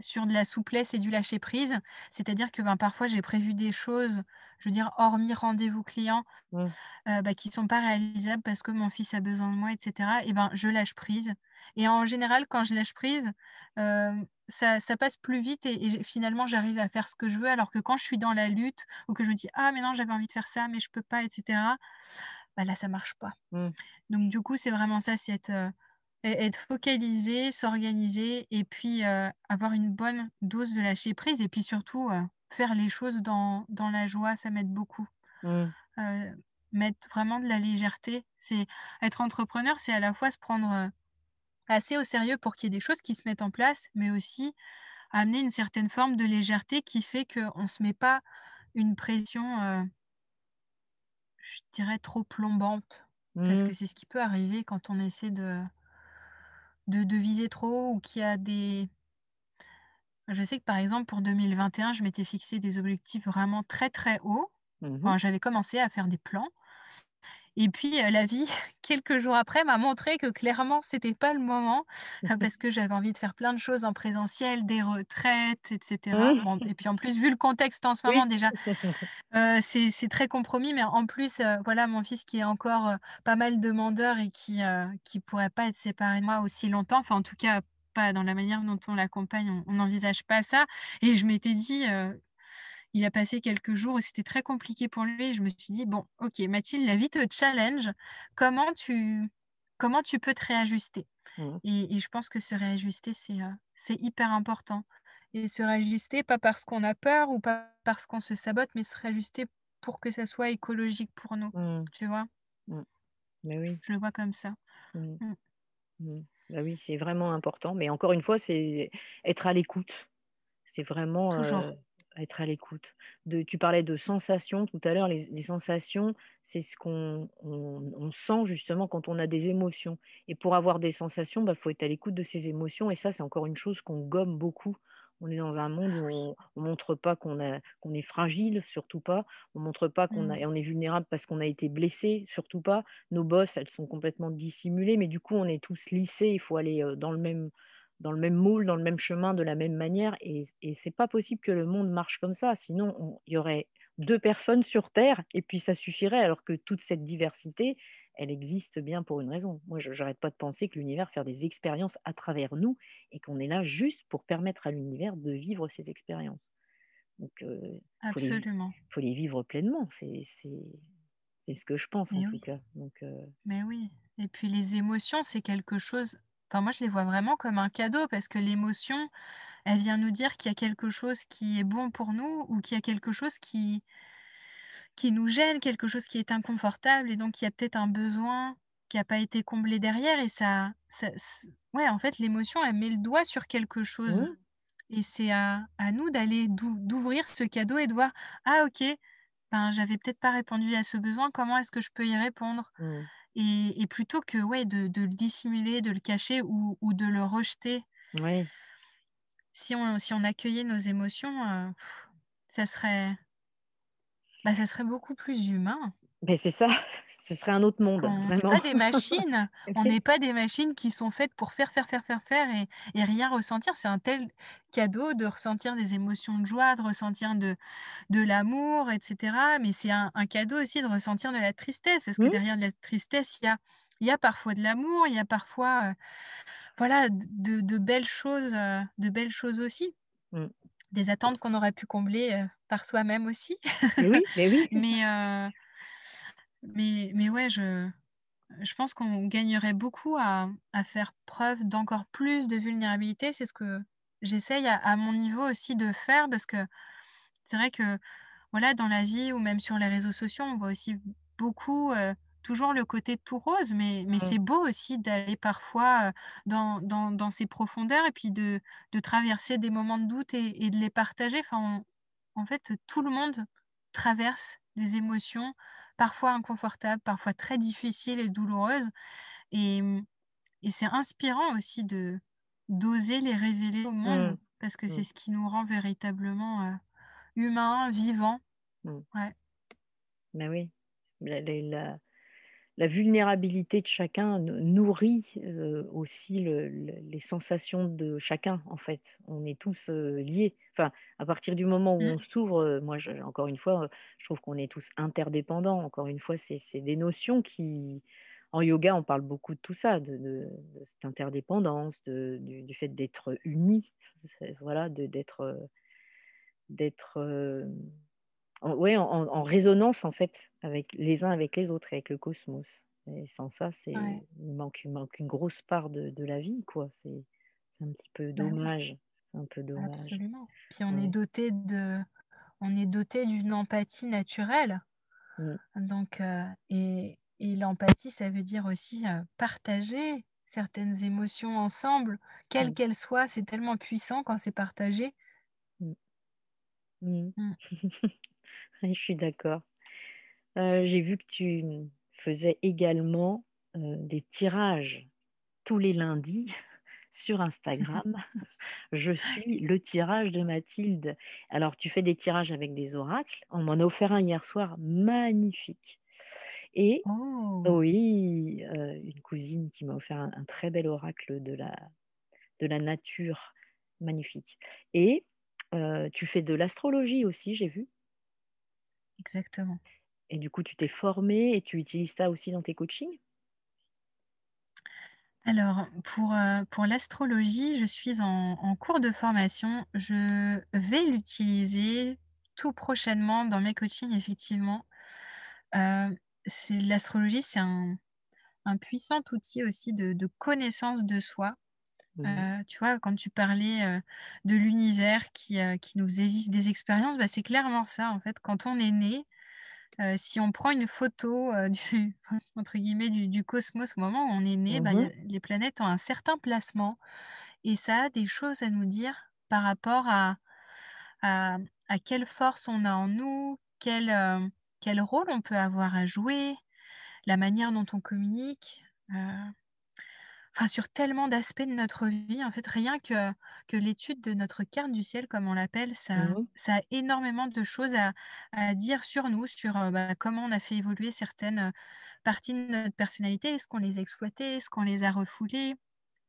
Sur de la souplesse et du lâcher prise, c'est-à-dire que, ben, parfois j'ai prévu des choses, je veux dire hormis rendez-vous client, Mmh. heu, bah, qui sont pas réalisables parce que mon fils a besoin de moi et cetera et ben, je lâche prise et en général quand je lâche prise, hem, ça ça passe plus vite et finalement j'arrive à faire ce que je veux alors que quand je suis dans la lutte ou que je me dis: «Ah mais non j'avais envie de faire ça mais je peux pas» et cetera, bah, là ça marche pas. Mmh. Donc du coup, c'est vraiment ça, c'est être, heu, être focalisé, s'organiser et puis, avoir une bonne dose de lâcher prise et puis surtout, faire les choses dans dans la joie, ça m'aide beaucoup. Mmh. Mettre vraiment de la légèreté. C'est être entrepreneur, c'est à la fois se prendre, assez au sérieux pour qu'il y ait des choses qui se mettent en place, mais aussi amener une certaine forme de légèreté qui fait qu'on se met pas une pression, je dirais trop plombante. Parce Mmh. que c'est ce qui peut arriver quand on essaie de de de viser trop haut ou qu'il y a des je sais que par exemple pour 2021, je m'étais fixé des objectifs vraiment très, très hauts. Mmh. Enfin, j'avais commencé à faire des plans et puis, la vie, quelques jours après, m'a montré que clairement c'était pas le moment, heu, parce que j'avais envie de faire plein de choses en présentiel, des retraites et cetera. Mmh. Bon et puis en plus, vu le contexte en ce moment Oui. déjà, c'est très compromis, mais en plus, voilà mon fils qui est encore, pas mal demandeur et qui, qui pourrait pas être séparé de moi aussi longtemps, enfin en tout cas pas dans la manière dont on l'accompagne, on n'envisage pas ça et je m'étais dit, il a passé quelques jours où c'était très compliqué pour lui et je me suis dit: «Bon, OK Mathilde, la vie te challenge, comment tu comment tu peux te réajuster?» Mmh. et et je pense que se réajuster, c'est, heu, c'est hyper important et se réajuster pas parce qu'on a peur ou pas parce qu'on se sabote, mais se réajuster pour que ça soit écologique pour nous, Mmh. tu vois? Mmh. Oui. Je le vois comme ça. Bah oui, c'est vraiment important, mais encore une fois, c'est être à l'écoute. C'est vraiment. Être à l'écoute. De tu parlais de sensations tout à l'heure, les les sensations, c'est ce qu'on on on sent justement quand on a des émotions et pour avoir des sensations, bah, faut être à l'écoute de ses émotions et ça, c'est encore une chose qu'on gomme beaucoup. On est dans un monde où on on montre pas qu'on est fragile, surtout pas. On montre pas qu'on Mmh. on est vulnérable parce qu'on a été blessé, surtout pas. Nos bosses, elles sont complètement dissimulées, mais du coup, on est tous lissés. Il faut aller, heu, dans le même dans le même moule, dans le même chemin, de la même manière et et c'est pas possible que le monde marche comme ça. Sinon, on il y aurait 2 personnes sur terre et puis ça suffirait alors que toute cette diversité, elle existe bien pour une raison. Moi, je j'arrête pas de penser que l'univers fait des expériences à travers nous et qu'on est là juste pour permettre à l'univers de vivre ces expériences. Donc, heu, faut les vi Absolument. faut les vivre pleinement. C'est ce que je pense en tout cas. Donc, heu, Mais oui et puis les émotions, c'est quelque chose enfin moi je les vois vraiment comme un cadeau parce que l'émotion, elle vient nous dire qu'il y a quelque chose qui est bon pour nous ou qu'il y a quelque chose qui qui nous gêne, quelque chose qui est inconfortable et donc il y a peut-être un besoin qui a pas été comblé derrière et ça ça ouais, en fait, l'émotion, elle met le doigt sur quelque chose mmh, et c'est à à nous d'aller d'ou d'ouvrir ce cadeau et de voir: «Ah OK, ben, j'avais peut-être pas répondu à ce besoin, comment est-ce que je peux y répondre?» mmh, et et plutôt que, ouais, de de le dissimuler, de le cacher ou ou de le rejeter. oui. Si on si on accueillait nos émotions, heu, ça serait bah, ça serait beaucoup plus humain. Beh, c'est ça, ce serait un autre monde, qu'on n'est vraiment. pas des machines, on n'est pas des machines qui sont faites pour faire, faire, faire, faire, faire et et rien ressentir. C'est un tel cadeau de ressentir des émotions de joie, de ressentir de de l'amour et cetera. Mais c'est un un cadeau aussi de ressentir de la tristesse parce que Mmh, derrière de la tristesse, il y a y a parfois de l'amour, il y a parfois, heu, voilà, de de belles choses, heu, de belles choses aussi. mmh. Des attentes qu'on aurait pu combler, heu, par soi-même aussi. Mais oui, mais oui. Mais mais mais ouais, je je pense qu'on gagnerait beaucoup à à faire preuve d'encore plus de vulnérabilité. C'est ce que j'essaye à à mon niveau aussi de faire parce que c'est vrai que, voilà, dans la vie ou même sur les réseaux sociaux, on voit aussi beaucoup, heu, toujours le côté tout rose, mais mais c'est beau aussi d'aller parfois, heu, dans dans dans ces profondeurs et puis de de traverser des moments de doute et et de les partager. Enfin, on en fait, tout le monde traverse des émotions, parfois inconfortables, parfois très difficiles et douloureuses et mmh et c'est inspirant aussi de d'oser les révéler au Mmh. monde parce que c'est Mmh. ce qui nous rend véritablement, heu, humains, vivants. Mmh. Ouais. Bah oui, la les la la vulnérabilité de chacun nou nourrit, aussi le le les sensations de chacun, en fait. On est tous, liés. Enfin, à partir du moment où Mmh. on s'ouvre, moi, je encore une fois, je trouve qu'on est tous interdépendants. Encore une fois, c'est des notions qui en yoga, on parle beaucoup de tout ça, de de de cette interdépendance, de du du fait d'être unis, voilà, d'être, d'être, en ouais, en en en résonance, en fait, avec les uns avec les autres et avec le cosmos et sans ça, c'est Ouais. il manque il manque une grosse part de la vie, quoi. C'est un petit peu Bah dommage, c'est un peu dommage. absolument. Puis on est doté de on est doté d'une empathie naturelle donc heu et et l'empathie, ça veut dire aussi, heu, partager certaines émotions ensemble, quelles qu'elles soient. C'est tellement puissant quand c'est partagé. Mmh. Mmh. Mmh. Je suis d'accord. Heu, j'ai vu que tu, faisais également, des tirages tous les lundis sur Instagram. Je suis le tirage de Mathilde. Alors tu fais des tirages avec des oracles. On m'en a offert un hier soir, magnifique et Oh! oui, heu, une cousine qui m'a offert un un très bel oracle de la de la nature, magnifique et heu, tu fais de l'astrologie aussi, j'ai vu Exactement. et du coup tu t'es formée et tu utilises ça aussi dans tes coachings? Alors pour, heu, pour l'astrologie, je suis en en cours de formation. Je vais l'utiliser tout prochainement dans mes coachings effectivement. Heu, c'est l'astrologie, c'est un un puissant outil aussi de de connaissance de soi. Heu, tu vois, quand tu parlais, de l'univers qui, heu, qui nous faisait vivre des expériences, bah, c'est clairement ça en fait. Quand on est né, heu, si on prend une photo, heu, du entre guillemets «du du cosmos» au moment où on est né, bah, Mmh les planètes ont un certain placement. Et ça a des choses à nous dire par rapport à à à quelle force on a en nous, quel, heu, quel rôle on peut avoir à jouer, la manière dont on communique, enfin sur tellement d'aspects de notre vie, en fait, rien que que l'étude de notre carte du ciel comme on l'appelle, ça Mmh ça a énormément de choses à à dire sur nous, sur, bah, comment on a fait évoluer certaines, parties de notre personnalité. Est-ce qu'on les a exploitées? Est-ce qu'on les a refoulées?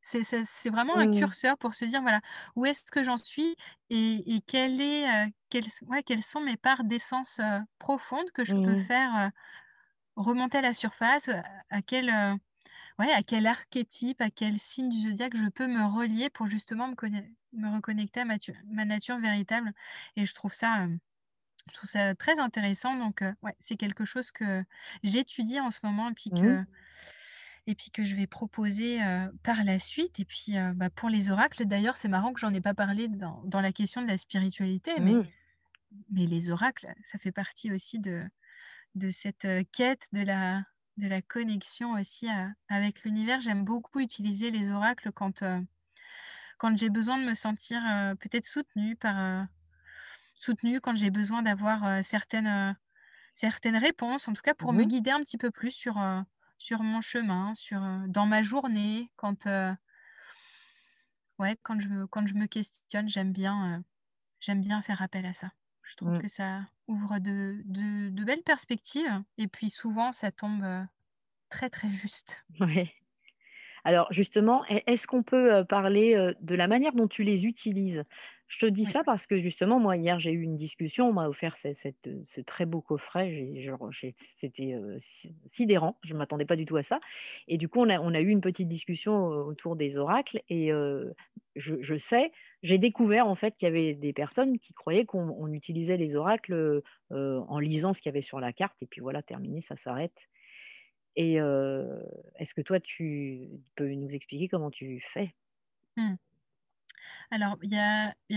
C'est vraiment un Mmh. curseur pour se dire, voilà, où est-ce que j'en suis et et quelle est, quelles ouais, quelles sont mes parts d'essence, heu, profondes que je peux Mmh faire, remonter à la surface, à quel, ouais, à quel archétype, à quel signe du zodiaque je peux me relier pour justement me me reconnecter à ma tu ma nature véritable? Et je trouve ça, je trouve ça très intéressant donc ouais, c'est quelque chose que j'étudie en ce moment et puis Mmh. que et puis que je vais proposer, par la suite et puis, bah, pour les oracles d'ailleurs, c'est marrant que j'en ai pas parlé dans dans la question de la spiritualité, mais Mmh. mais les oracles, ça fait partie aussi de de cette, quête de la de la connexion aussi a avec l'univers. J'aime beaucoup utiliser les oracles quand, quand j'ai besoin de me sentir, heu, peut-être soutenue par, soutenue quand j'ai besoin d'avoir, certaines, réponses, en tout cas pour me Mmh. guider un petit peu plus sur, mon chemin, sur, dans ma journée quand, Ouais, quand je me quand je me questionne, j'aime bien, heu, j'aime bien faire appel à ça. Je trouve Mmh. que ça ouvre de de de belles perspectives et puis souvent ça tombe, très, très juste. Ouais. Alors justement, est est-ce qu'on peut, parler, de la manière dont tu les utilises? Je te dis Oui. ça parce que justement, moi, hier, j'ai eu une discussion, on m'a offert ce cette, heu, ce très beau coffret, c'était, sidérant, je ne m'attendais pas du tout à ça et du coup, on a on a eu une petite discussion, autour des oracles et je sais j'ai découvert, en fait, qu'il y avait des personnes qui croyaient qu'on on utilisait les oracles, heu, en lisant ce qu'il y avait sur la carte et puis voilà, terminé, ça s'arrête Et est-ce que toi, tu peux nous expliquer comment tu fais? Mmh. Alors, il y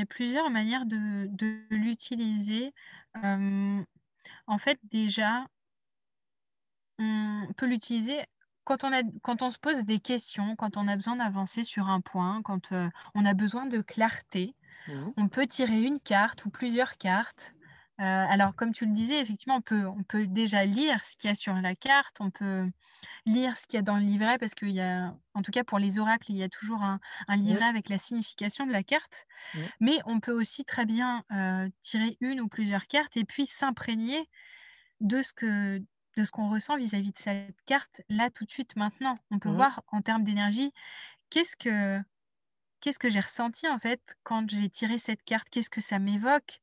a plusieurs manières de l'utiliser. En fait, déjà on peut l'utiliser quand on a quand on se pose des questions, quand on a besoin d'avancer sur un point, quand, heu, on a besoin de clarté. Mmh On peut tirer une carte ou plusieurs cartes. Heu, alors comme tu le disais, effectivement, on peut on peut déjà lire ce qu'il y a sur la carte, on peut lire ce qu'il y a dans le livret parce qu'il y a en tout cas pour les oracles, il y a toujours un un Mmh. livret avec la signification de la carte. Mmh. Mais on peut aussi très bien, heu, tirer une ou plusieurs cartes et puis s'imprégner de ce que de ce qu'on ressent vis-à-vis de cette carte, là, tout de suite, maintenant. On peut Mmh. voir en termes d'énergie, qu'est-ce que qu'est-ce que j'ai ressenti, en fait, quand j'ai tiré cette carte? Qu'est-ce que ça m'évoque?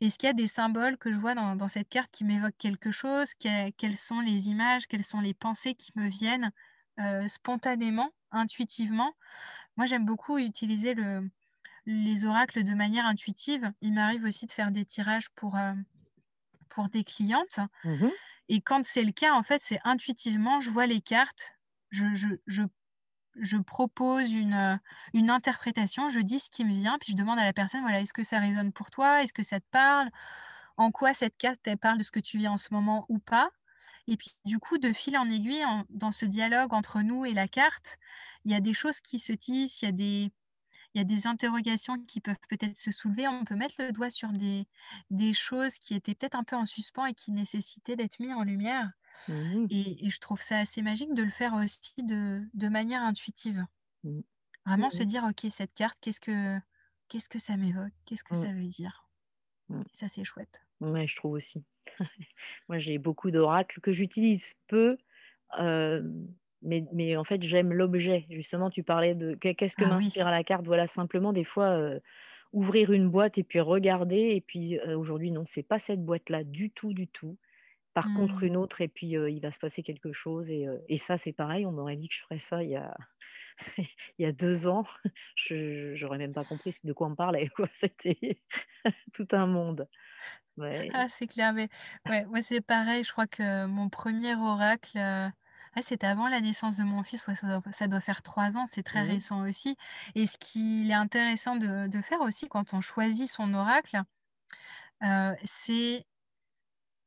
Est-ce qu'il y a des symboles que je vois dans dans cette carte qui m'évoquent quelque chose? Que quelles sont les images? Quelles sont les pensées qui me viennent, heu, spontanément, intuitivement? Moi, j'aime beaucoup utiliser le les oracles de manière intuitive. Il m'arrive aussi de faire des tirages pour, heu, pour des clientes Mmh et quand c'est le cas, en fait, c'est intuitivement, je vois les cartes, je propose une, heu, une interprétation, je dis ce qui me vient, puis je demande à la personne, voilà: «Est-ce que ça résonne pour toi? Est-ce que ça te parle? En quoi cette carte, elle parle de ce que tu vis en ce moment ou pas?» et puis, du coup, de fil en aiguille, dans ce dialogue entre nous et la carte, il y a des choses qui se tissent, il y a des il y a des interrogations qui peuvent peut-être se soulever. On peut mettre le doigt sur des des choses qui étaient peut-être un peu en suspens et qui nécessitaient d'être mis en lumière Mmh et et je trouve ça assez magique de le faire aussi de de manière intuitive. Mmh. Vraiment se Mmh dire: «OK, cette carte, qu'est-ce que qu'est-ce que ça m'évoque? Qu'est-ce que ça veut dire?» Et ça, c'est chouette. Ouais, je trouve aussi. Moi, j'ai beaucoup d'oracles que j'utilise peu, hem, mais mais en fait, j'aime l'objet. Justement, tu parlais de qu'est qu'est-ce que Ah oui. m'inspire à la carte? Voilà, simplement des fois, ouvrir une boîte et puis regarder et puis, aujourd'hui, non, c'est pas cette boîte-là du tout, du tout. Par contre, Mmh. une autre et puis, il va se passer quelque chose et et ça, c'est pareil, on m'aurait dit que je ferais ça il y a il y a 2 ans, je j'aurais même pas compris de quoi on parlait. C'était tout un monde. Ouais. Ah, c'est clair, mais ouais, moi, c'est pareil. Je crois que mon premier oracle, ouais, c'était avant la naissance de mon fils. Ouais, ça doit ça doit faire 3 ans, c'est très Mmh récent aussi et ce qu'il est intéressant de de faire aussi quand on choisit son oracle, heu, c'est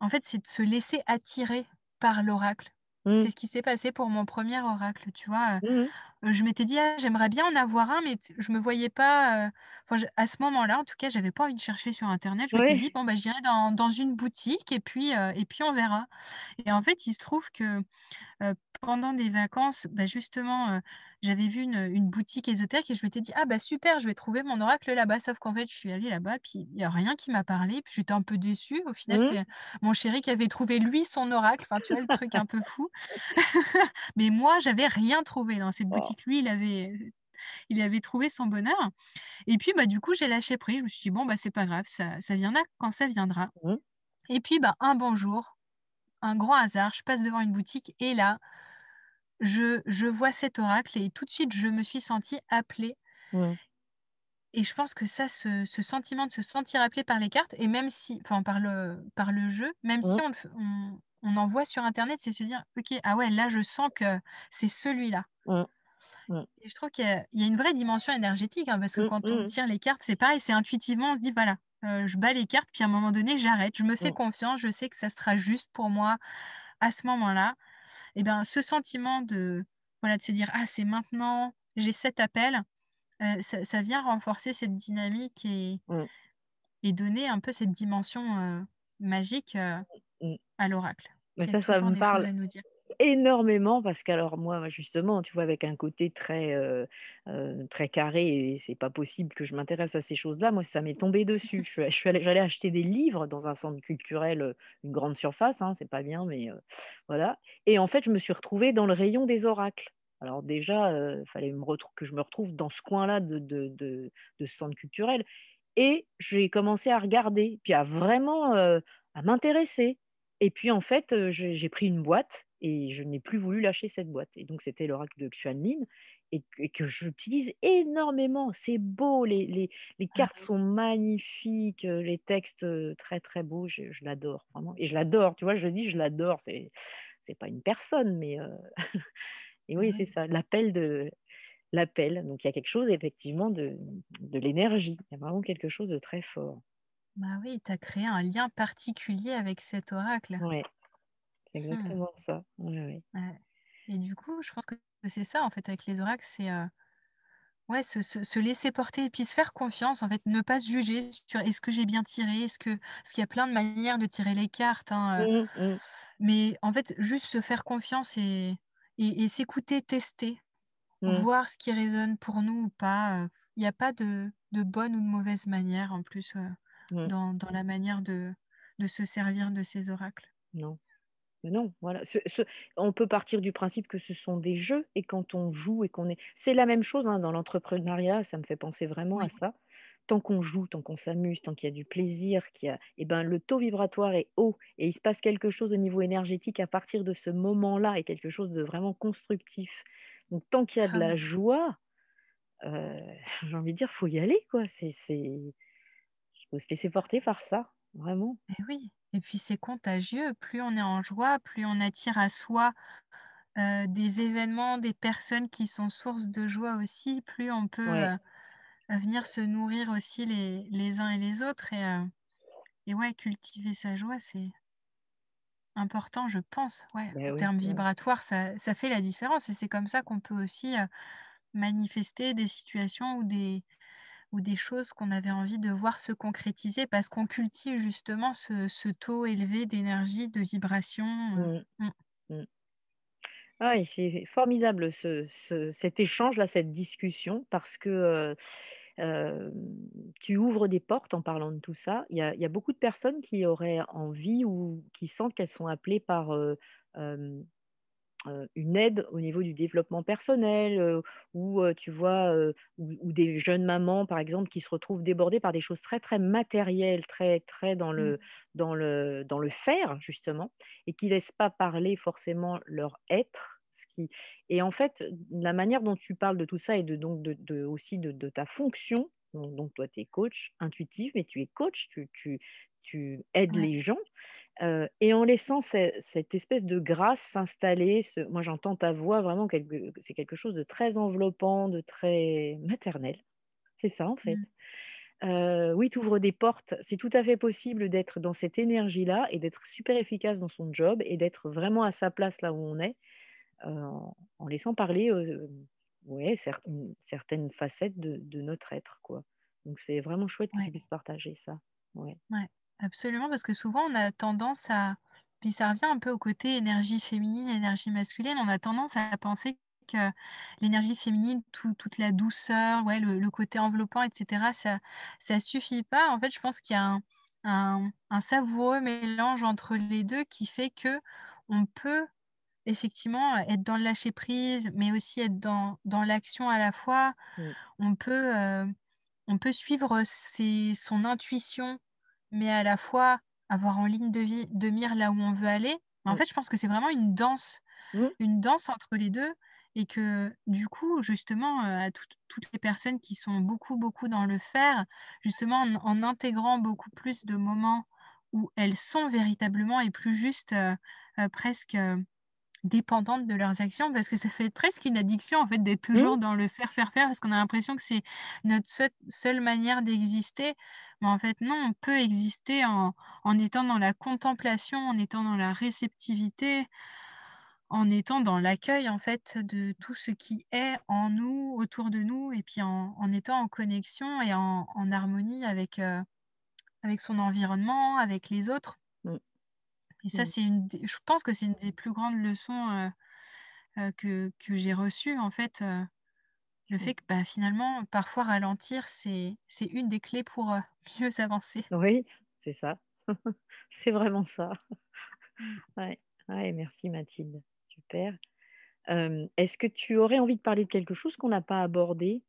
en fait, c'est de se laisser attirer par l'oracle. Mmh. C'est ce qui s'est passé pour mon premier oracle, tu vois? Mmh je m'étais dit: «Ah, j'aimerais bien en avoir un», mais je me voyais pas, enfin, à ce moment-là, en tout cas, j'avais pas envie de chercher sur internet. Je m'étais Ouais. dit: «Bon, bah, j'irai dans dans une boutique et puis, et puis on verra» et en fait, il se trouve que pendant des vacances, bah, justement, j'avais vu une, une boutique ésotérique et je m'étais dit: «Ah bah super, je vais trouver mon oracle là-bas». Sauf qu'en fait, je suis allée là-bas, puis il y a rien qui m'a parlé, puis j'étais un peu déçue. Au final, Mmh. c'est mon chéri qui avait trouvé lui son oracle, enfin, tu vois le truc un peu fou. Mais moi, j'avais rien trouvé dans cette Oh. boutique. Lui, il avait il avait trouvé son bonheur et puis, bah, du coup, j'ai lâché prise. Je me suis dit: «Bon, bah, c'est pas grave, ça ça viendra quand ça viendra» Mmh. et puis, bah, un bon jour, un grand hasard, je passe devant une boutique et là, je je vois cet oracle et tout de suite, je me suis sentie appelée Mmh. et je pense que ça, ce ce sentiment de se sentir appelée par les cartes et même si enfin par le par le jeu, même si Mmh. on on on en voit sur internet, c'est se dire: «OK, ah ouais, là, je sens que c'est celui-là» Mmh. Mmh. et je trouve qu'il y a il y a une vraie dimension énergétique, hein, parce que Mmh. quand on Mmh tire les cartes, c'est pareil, c'est intuitivement, on se dit: «Voilà, heu, je bats les cartes, puis à un moment donné, j'arrête, je me fais Mmh. confiance, je sais que ça sera juste pour moi à ce moment-là» et ben, ce sentiment de voilà, de se dire: «Ah, c'est maintenant, j'ai cet appel», heu, ça ça vient renforcer cette dynamique et et donner un peu cette dimension, heu, magique, heu, Mmh. à l'oracle, Mais ça, ça me parle à nous dire. Énormément parce qu'alors moi, justement, tu vois, avec un côté très, heu heu, très carré c'est pas possible que je m'intéresse à ces choses-là. Moi, ça m'est tombé dessus. Je suis j'allais acheter des livres dans un centre culturel, heu, une grande surface, hein, c'est pas bien, mais heu, voilà et en fait, je me suis retrouvée dans le rayon des oracles. Alors déjà, heu, fallait me que je me retrouve dans ce coin-là de de ce centre culturel et j'ai commencé à regarder, puis à vraiment, à m'intéresser et puis en fait, j'ai pris une boîte et je n'ai plus voulu lâcher cette boîte et donc c'était l'oracle de Xuanmin et que et que j'utilise énormément. C'est beau, les les les Ah cartes oui. sont magnifiques, les textes, très, très beaux, je je l'adore vraiment et je l'adore, tu vois? Je dis, je l'adore, c'est c'est pas une personne, mais et Ah oui, c'est ça, l'appel de l'appel. Donc il y a quelque chose effectivement de de l'énergie. Il y a vraiment quelque chose de très fort. Bah oui, tu as créé un lien particulier avec cet oracle. Ouais, c'est Mmh. exactement ça. Ouais et du coup, je pense que c'est ça, en fait, avec les oracles, c'est, ouais, se se se laisser porter et puis se faire confiance, en fait, ne pas se juger sur: «Est-ce que j'ai bien tiré? Est-ce que» parce qu'il y a plein de manières de tirer les cartes, hein, heu, Mmh mh. mais en fait, juste se faire confiance et et et s'écouter, tester, Mmh. voir ce qui résonne pour nous ou pas, heu, il y a pas de de bonne ou de mauvaise manière en plus, Mmh. dans dans la manière de de se servir de ces oracles. Non. Mais non, voilà, ce ce on peut partir du principe que ce sont des jeux et quand on joue et qu'on est c'est la même chose, hein, dans l'entrepreneuriat, ça me fait penser vraiment à ça. Tant qu'on joue, tant qu'on s'amuse, tant qu'il y a du plaisir, qu'il y a et ben, le taux vibratoire est haut et il se passe quelque chose au niveau énergétique à partir de ce moment-là et quelque chose de vraiment constructif. Donc tant qu'il y a de Ah la joie, heu, j'ai envie de dire, faut y aller quoi, c'est faut se laisser porter par ça, vraiment. Et oui et puis c'est contagieux. Plus on est en joie, plus on attire à soi, heu, des événements, des personnes qui sont source de joie aussi, plus on peut, Ouais, heu, venir se nourrir aussi les les uns et les autres et heu et ouais, cultiver sa joie, c'est important, je pense. Ouais, beh, en oui, termes ouais. vibratoires, ça ça fait la différence et c'est comme ça qu'on peut aussi, manifester des situations ou des ou des choses qu'on avait envie de voir se concrétiser parce qu'on cultive justement ce ce taux élevé d'énergie, de vibration, Mmh. heu, mmh, Mmh. Ah c'est formidable ce ce cet échange-là, cette discussion parce que, tu ouvres des portes en parlant de tout ça. Il y a il y a beaucoup de personnes qui auraient envie ou qui sentent qu'elles sont appelées par, une aide au niveau du développement personnel, ou tu vois, ou ou des jeunes mamans, par exemple, qui se retrouvent débordées par des choses très, très matérielles, très, très dans mmh, le dans le dans le faire, justement, et qui laissent pas parler forcément leur être, ce qui et en fait, la manière dont tu parles de tout ça et de donc de de aussi de de ta fonction, donc donc toi, tu es coach intuitive, mais tu es coach, tu tu tu aides ouais, les gens et en laissant ce cette espèce de grâce s'installer, moi j'entends ta voix vraiment c'est quelque chose de très enveloppant, de très maternel. C'est ça en fait. mmh, oui, tu ouvres des portes. C'est tout à fait possible d'être dans cette énergie-là et d'être super efficace dans son job et d'être vraiment à sa place là où on est, en en laissant parler, ouais, cer une certaines facettes de de notre être, quoi. Donc c'est vraiment chouette que tu puisses partager ça. Ouais. ouais, absolument parce que souvent on a tendance à puis ça revient un peu au côté énergie féminine, énergie masculine, on a tendance à penser que l'énergie féminine, tout toute la douceur, ouais, le le côté enveloppant et cetera, ça ça suffit pas. En fait, je pense qu'il y a un un un savoureux mélange entre les 2 qui fait que on peut Effectivement, être dans le lâcher prise, mais aussi être dans dans l'action à la fois. Mmh. On peut, heu, on peut suivre ses son intuition, mais à la fois avoir en ligne de vie de mire là où on veut aller. En fait, je pense que c'est vraiment une danse, une danse entre les 2, et que du coup, justement, heu, à toutes toutes les personnes qui sont beaucoup, beaucoup dans le faire, justement en en intégrant beaucoup plus de moments où elles sont véritablement et plus juste, heu heu, presque, Dépendantes de leurs actions parce que ça fait presque une addiction en fait d'être Mmh. toujours dans le faire, faire, faire parce qu'on a l'impression que c'est notre seule seule manière d'exister. Mais en fait non, on peut exister en en étant dans la contemplation, en étant dans la réceptivité, en étant dans l'accueil en fait de tout ce qui est en nous, autour de nous et puis en en étant en connexion et en en harmonie avec, heu, avec son environnement, avec les autres Mmh. Et ça Mmh. c'est une des je pense que c'est une des plus grandes leçons, heu heu, que que j'ai reçu en fait, heu, le Mmh. fait que, bah, finalement, parfois ralentir, c'est c'est une des clés pour, mieux avancer. Oui, c'est ça. C'est vraiment ça. Mmh. Ouais, ouais, merci Mathilde. Super. Est-ce que tu aurais envie de parler de quelque chose qu'on n'a pas abordé?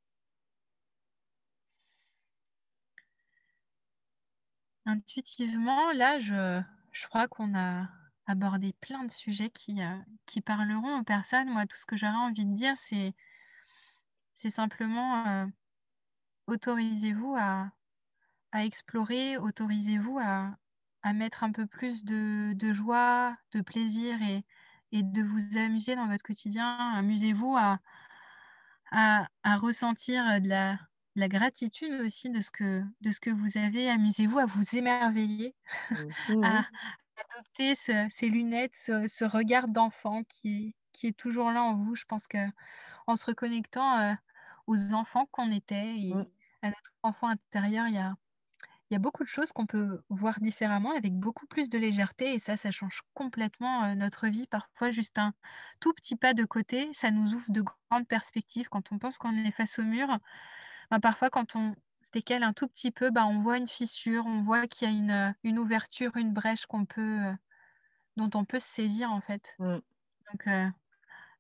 Intuitivement, là, je je crois qu'on a abordé plein de sujets qui, heu, qui parleront aux personnes. Moi, tout ce que j'aurais envie de dire, c'est c'est simplement, heu, autorisez-vous à à explorer, autorisez-vous à à mettre un peu plus de de joie, de plaisir et et de vous amuser dans votre quotidien. Amusez-vous à, à, à ressentir de la, la gratitude aussi de ce que, de ce que vous avez. Amusez-vous à vous émerveiller, Mmh à adopter ce- ces lunettes, ce, ce regard d'enfant qui, qui est toujours là en vous. Je pense que en se reconnectant euh, aux enfants qu'on était et Mmh. à notre enfant intérieur, il y a, il y a beaucoup de choses qu'on peut voir différemment avec beaucoup plus de légèreté et ça, ça change complètement euh, notre vie. Parfois, juste un tout petit pas de côté, ça nous ouvre de grandes perspectives. Quand on pense qu'on est face au mur, ben, parfois, quand on se décale un tout petit peu, ben, on voit une fissure, on voit qu'il y a une, euh, une ouverture, une brèche qu'on peut, euh, dont on peut se saisir en fait. Mmh. Donc, euh,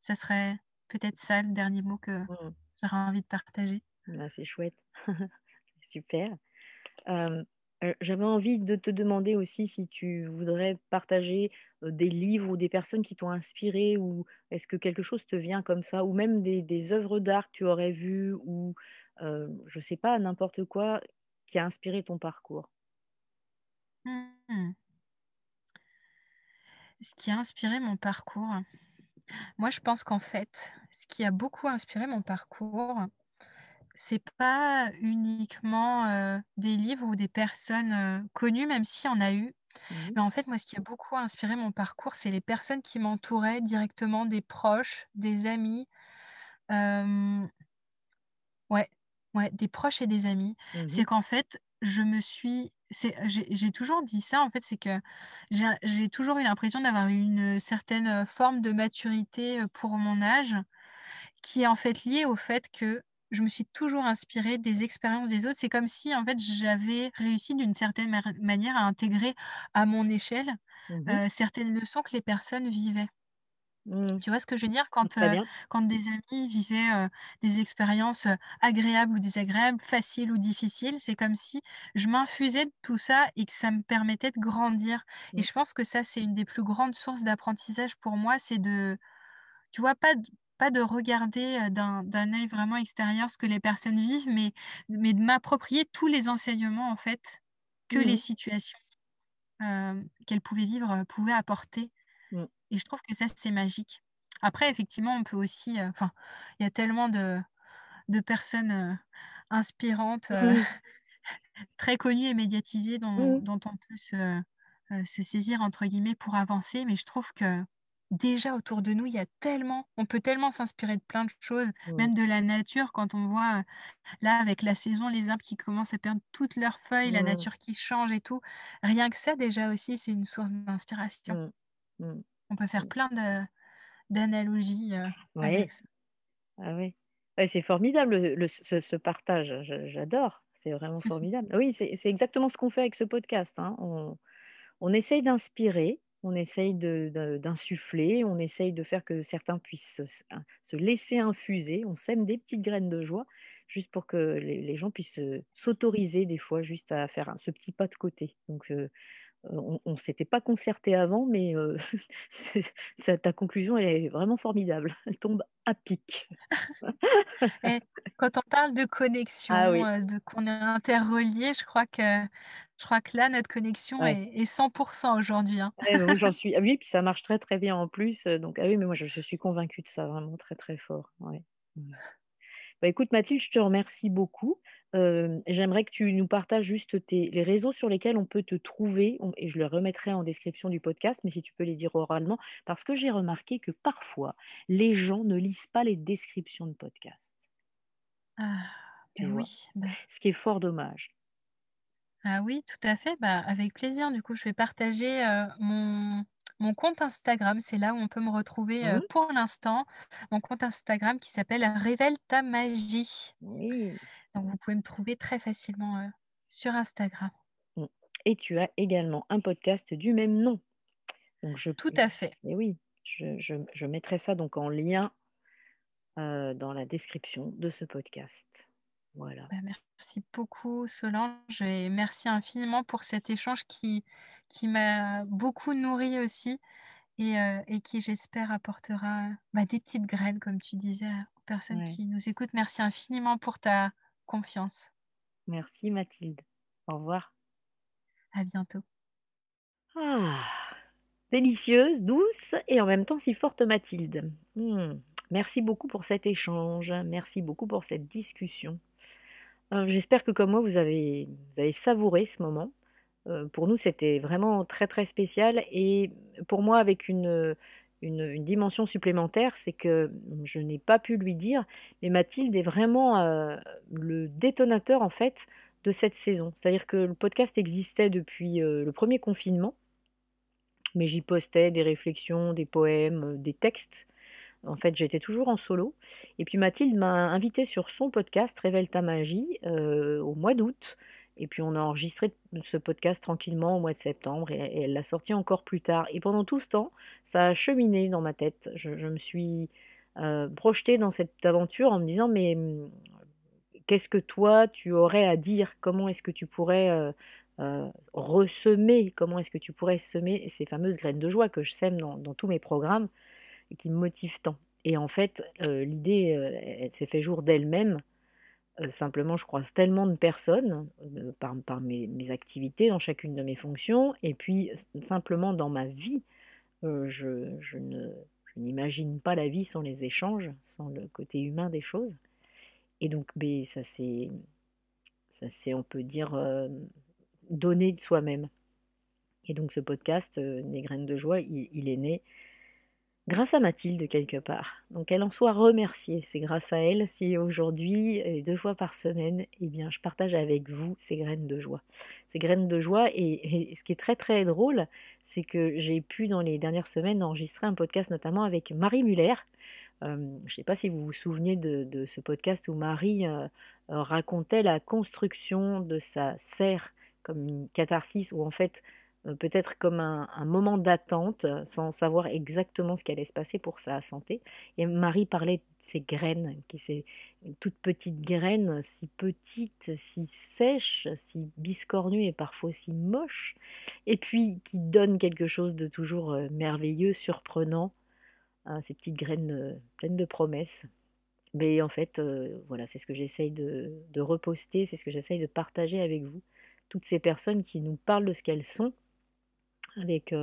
ça serait peut-être ça le dernier mot que Mmh. j'aurais envie de partager. Ah, c'est chouette. Super. Euh, j'avais envie de te demander aussi si tu voudrais partager des livres ou des personnes qui t'ont inspiré ou est-ce que quelque chose te vient comme ça ou même des, des œuvres d'art que tu aurais vues ou euh, je sais pas, n'importe quoi qui a inspiré ton parcours. Hmm. Ce qui a inspiré mon parcours, moi je pense qu'en fait, ce qui a beaucoup inspiré mon parcours, c'est pas uniquement euh, des livres ou des personnes euh, connues, même s'il y en a eu. Mais en fait, moi, ce qui a beaucoup inspiré mon parcours, c'est les personnes qui m'entouraient directement, des proches, des amis. Euh, ouais, ouais, des proches et des amis. Mhm. C'est qu'en fait, je me suis. c'est- J'ai toujours dit ça, en fait, c'est que j'ai toujours eu l'impression d'avoir une certaine forme de maturité pour mon âge, qui est en fait liée au fait que je me suis toujours inspirée des expériences des autres. C'est comme si, en fait, j'avais réussi d'une certaine ma- manière à intégrer à mon échelle euh, certaines leçons que les personnes vivaient. Mhm. Tu vois ce que je veux dire? Quand, des amis vivaient, des expériences, agréables ou désagréables, faciles ou difficiles, c'est comme si je m'infusais de tout ça et que ça me permettait de grandir et Mmh. je pense que ça, c'est une des plus grandes sources d'apprentissage pour moi, c'est de tu vois, pas de regarder, d'un d'un œil vraiment extérieur ce que les personnes vivent, mais mais de m'approprier tous les enseignements, en fait, que les Mhm. situations, qu'elles pouvaient vivre, pouvaient apporter. Mm. Et je trouve que ça, c'est magique. Après, effectivement, on peut aussi, heu, enfin, il y a tellement de de personnes, heu, inspirantes, heu, Mhm. très connues et médiatisées dont dont on peut se, «saisir» entre guillemets pour avancer. Mais je trouve que déjà autour de nous, il y a tellement on peut tellement s'inspirer de plein de choses, Mm. même de la nature quand on voit, là, avec la saison, les arbres qui commencent à perdre toutes leurs feuilles, la Mm. nature qui change et tout. Rien que ça, déjà aussi, c'est une source d'inspiration. Mm. On peut faire Mm. plein d'analogies, Ouais. ça. Ah oui. Ouais, c'est formidable le le ce ce partage, j'adore, c'est vraiment formidable. Oui, c'est exactement ce qu'on fait avec ce podcast, hein. On on essaye d'inspirer, on essaye d'insuffler, on essaye de faire que certains puissent se laisser infuser. On sème des petites graines de joie, juste pour que les les gens puissent, heu, s'autoriser des fois juste à faire un ce petit pas de côté. Donc heu, on on s'était pas concerté avant, mais ta ta conclusion, elle est vraiment formidable. Elle tombe à pic. Quand on parle de Ah connexion, oui, de qu'on est interreliés, je crois que je crois que là, notre connexion ouais. est est 100% aujourd'hui, hein. Ouais, j'en suis ah oui, puis ça marche très, très bien en plus, donc ah oui, mais moi je je suis convaincue de ça vraiment très, très fort, ouais. Mmh. Bah, écoute Mathilde, je te remercie beaucoup. J'aimerais que tu nous partages juste tes les réseaux sur lesquels on peut te trouver, on et je les remettrai en description du podcast, mais si tu peux les dire oralement, parce que j'ai remarqué que parfois, les gens ne lisent pas les descriptions de podcasts, Ah, tu vois? oui, bah Ce qui est fort dommage. ah oui, tout à fait, bah, avec plaisir. Du coup, je vais partager, mon mon compte Instagram. C'est là où on peut me retrouver, Mmh? pour l'instant. Mon compte Instagram qui s'appelle «Révèle ta magie». Oui. Donc vous pouvez me trouver très facilement, heu, sur Instagram. Mmh et tu as également un podcast du même nom. Donc je Tout à fait. et oui, je je je mettrai ça donc en lien, heu, dans la description de ce podcast. Voilà. Bah, merci beaucoup Solange et merci infiniment pour cet échange qui qui m'a beaucoup nourrie aussi et et qui j'espère apportera, bah, des petites graines comme tu disais, aux personnes Ouais. qui nous écoutent. Merci infiniment pour ta confiance. Merci Mathilde. Au revoir. À bientôt. Ah! délicieuse, douce et en même temps si forte Mathilde. Hmm. Merci beaucoup pour cet échange, merci beaucoup pour cette discussion. Euh, j'espère que comme moi, vous avez, vous avez savouré ce moment. Euh, pour nous, c'était vraiment très très spécial et pour moi, avec une, une, dimension supplémentaire, c'est que je n'ai pas pu lui dire, mais Mathilde est vraiment euh, le détonateur en fait de cette saison. C'est-à-dire que le podcast existait depuis le premier confinement, mais j'y postais des réflexions, des poèmes, des textes en fait, j'étais toujours en solo. Et puis Mathilde m'a invité sur son podcast Révèle ta magie euh, au mois d'août. Et puis on a enregistré ce podcast tranquillement au mois de septembre et, elle l'a sorti encore plus tard. Et pendant tout ce temps, ça a cheminé dans ma tête. Je, me suis euh, projetée dans cette aventure en me disant mais hum, qu'est-ce que toi tu aurais à dire? Comment est-ce que tu pourrais euh, euh, ressemer? Comment est-ce que tu pourrais semer ces fameuses graines de joie que je sème dans tous mes programmes et qui me motive tant? Et en fait, l'idée, elle s'est fait jour d'elle-même. Euh, simplement, je croise tellement de personnes par, mes, activités dans chacune de mes fonctions, et puis simplement dans ma vie, je, je, ne, n'imagine pas la vie sans les échanges, sans le côté humain des choses. Et donc, ben, ça c'est, ça c'est, on peut dire, donner de soi-même. Et donc, ce podcast, Les graines de joie, il est né grâce à Mathilde quelque part. Donc elle en soit remerciée. C'est grâce à elle si aujourd'hui, deux fois par semaine, eh bien, je partage avec vous ces graines de joie. Ces graines de joie, et, ce qui est très très drôle, c'est que j'ai pu dans les dernières semaines enregistrer un podcast notamment avec Marie Muller. Euh, je ne sais pas si vous vous souvenez de, ce podcast où Marie euh, euh, racontait la construction de sa serre comme une catharsis, où en fait euh, peut-être comme un, moment d'attente, euh, sans savoir exactement ce qui allait se passer pour sa santé. Et Marie parlait de ces graines, qui ces toutes petites graines, si petites, si sèches, si biscornues et parfois si moches, et puis qui donnent quelque chose de toujours euh, merveilleux, surprenant, hein, ces petites graines pleines de promesses. Mais en fait, voilà, c'est ce que j'essaye de, de reposter, c'est ce que j'essaye de partager avec vous. Toutes ces personnes qui nous parlent de ce qu'elles sont, avec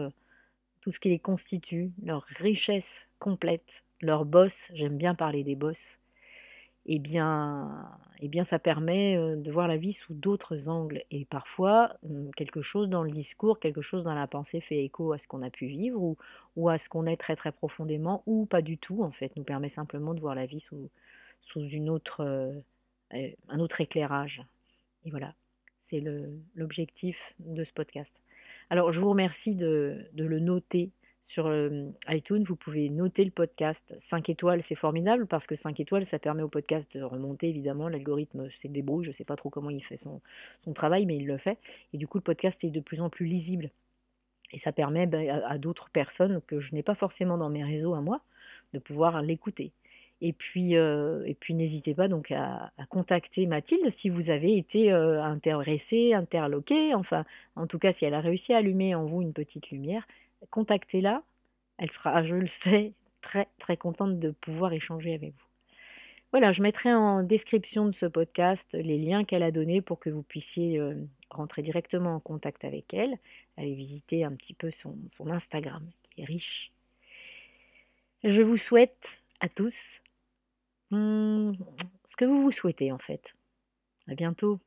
tout ce qui les constitue, leur richesse complète, leur boss, j'aime bien parler des boss, eh bien, eh bien ça permet de voir la vie sous d'autres angles. Et parfois, mmh, quelque chose dans le discours, quelque chose dans la pensée fait écho à ce qu'on a pu vivre ou, à ce qu'on est très très profondément, ou pas du tout, en fait, nous permet simplement de voir la vie sous, sous une autre, un autre éclairage. Et voilà, c'est l'objectif de ce podcast. Alors, je vous remercie de, le noter sur iTunes. Vous pouvez noter le podcast 5 étoiles, c'est formidable parce que 5 étoiles, ça permet au podcast de remonter évidemment. L'algorithme s'est débrouille, je ne sais pas trop comment il fait son, travail, mais il le fait. Et du coup, le podcast est de plus en plus lisible. Et ça permet ben, à d'autres personnes que je n'ai pas forcément dans mes réseaux à moi de pouvoir l'écouter. Et puis, euh, et puis n'hésitez pas donc à, contacter Mathilde si vous avez été euh, intéressé, interloqué, enfin, en tout cas, si elle a réussi à allumer en vous une petite lumière, contactez-la. Elle sera, je le sais, très très contente de pouvoir échanger avec vous. Voilà, je mettrai en description de ce podcast les liens qu'elle a donnés pour que vous puissiez euh, rentrer directement en contact avec elle, aller visiter un petit peu son, son Instagram qui est riche. Je vous souhaite à tous Mmh, ce que vous vous souhaitez en fait. À bientôt.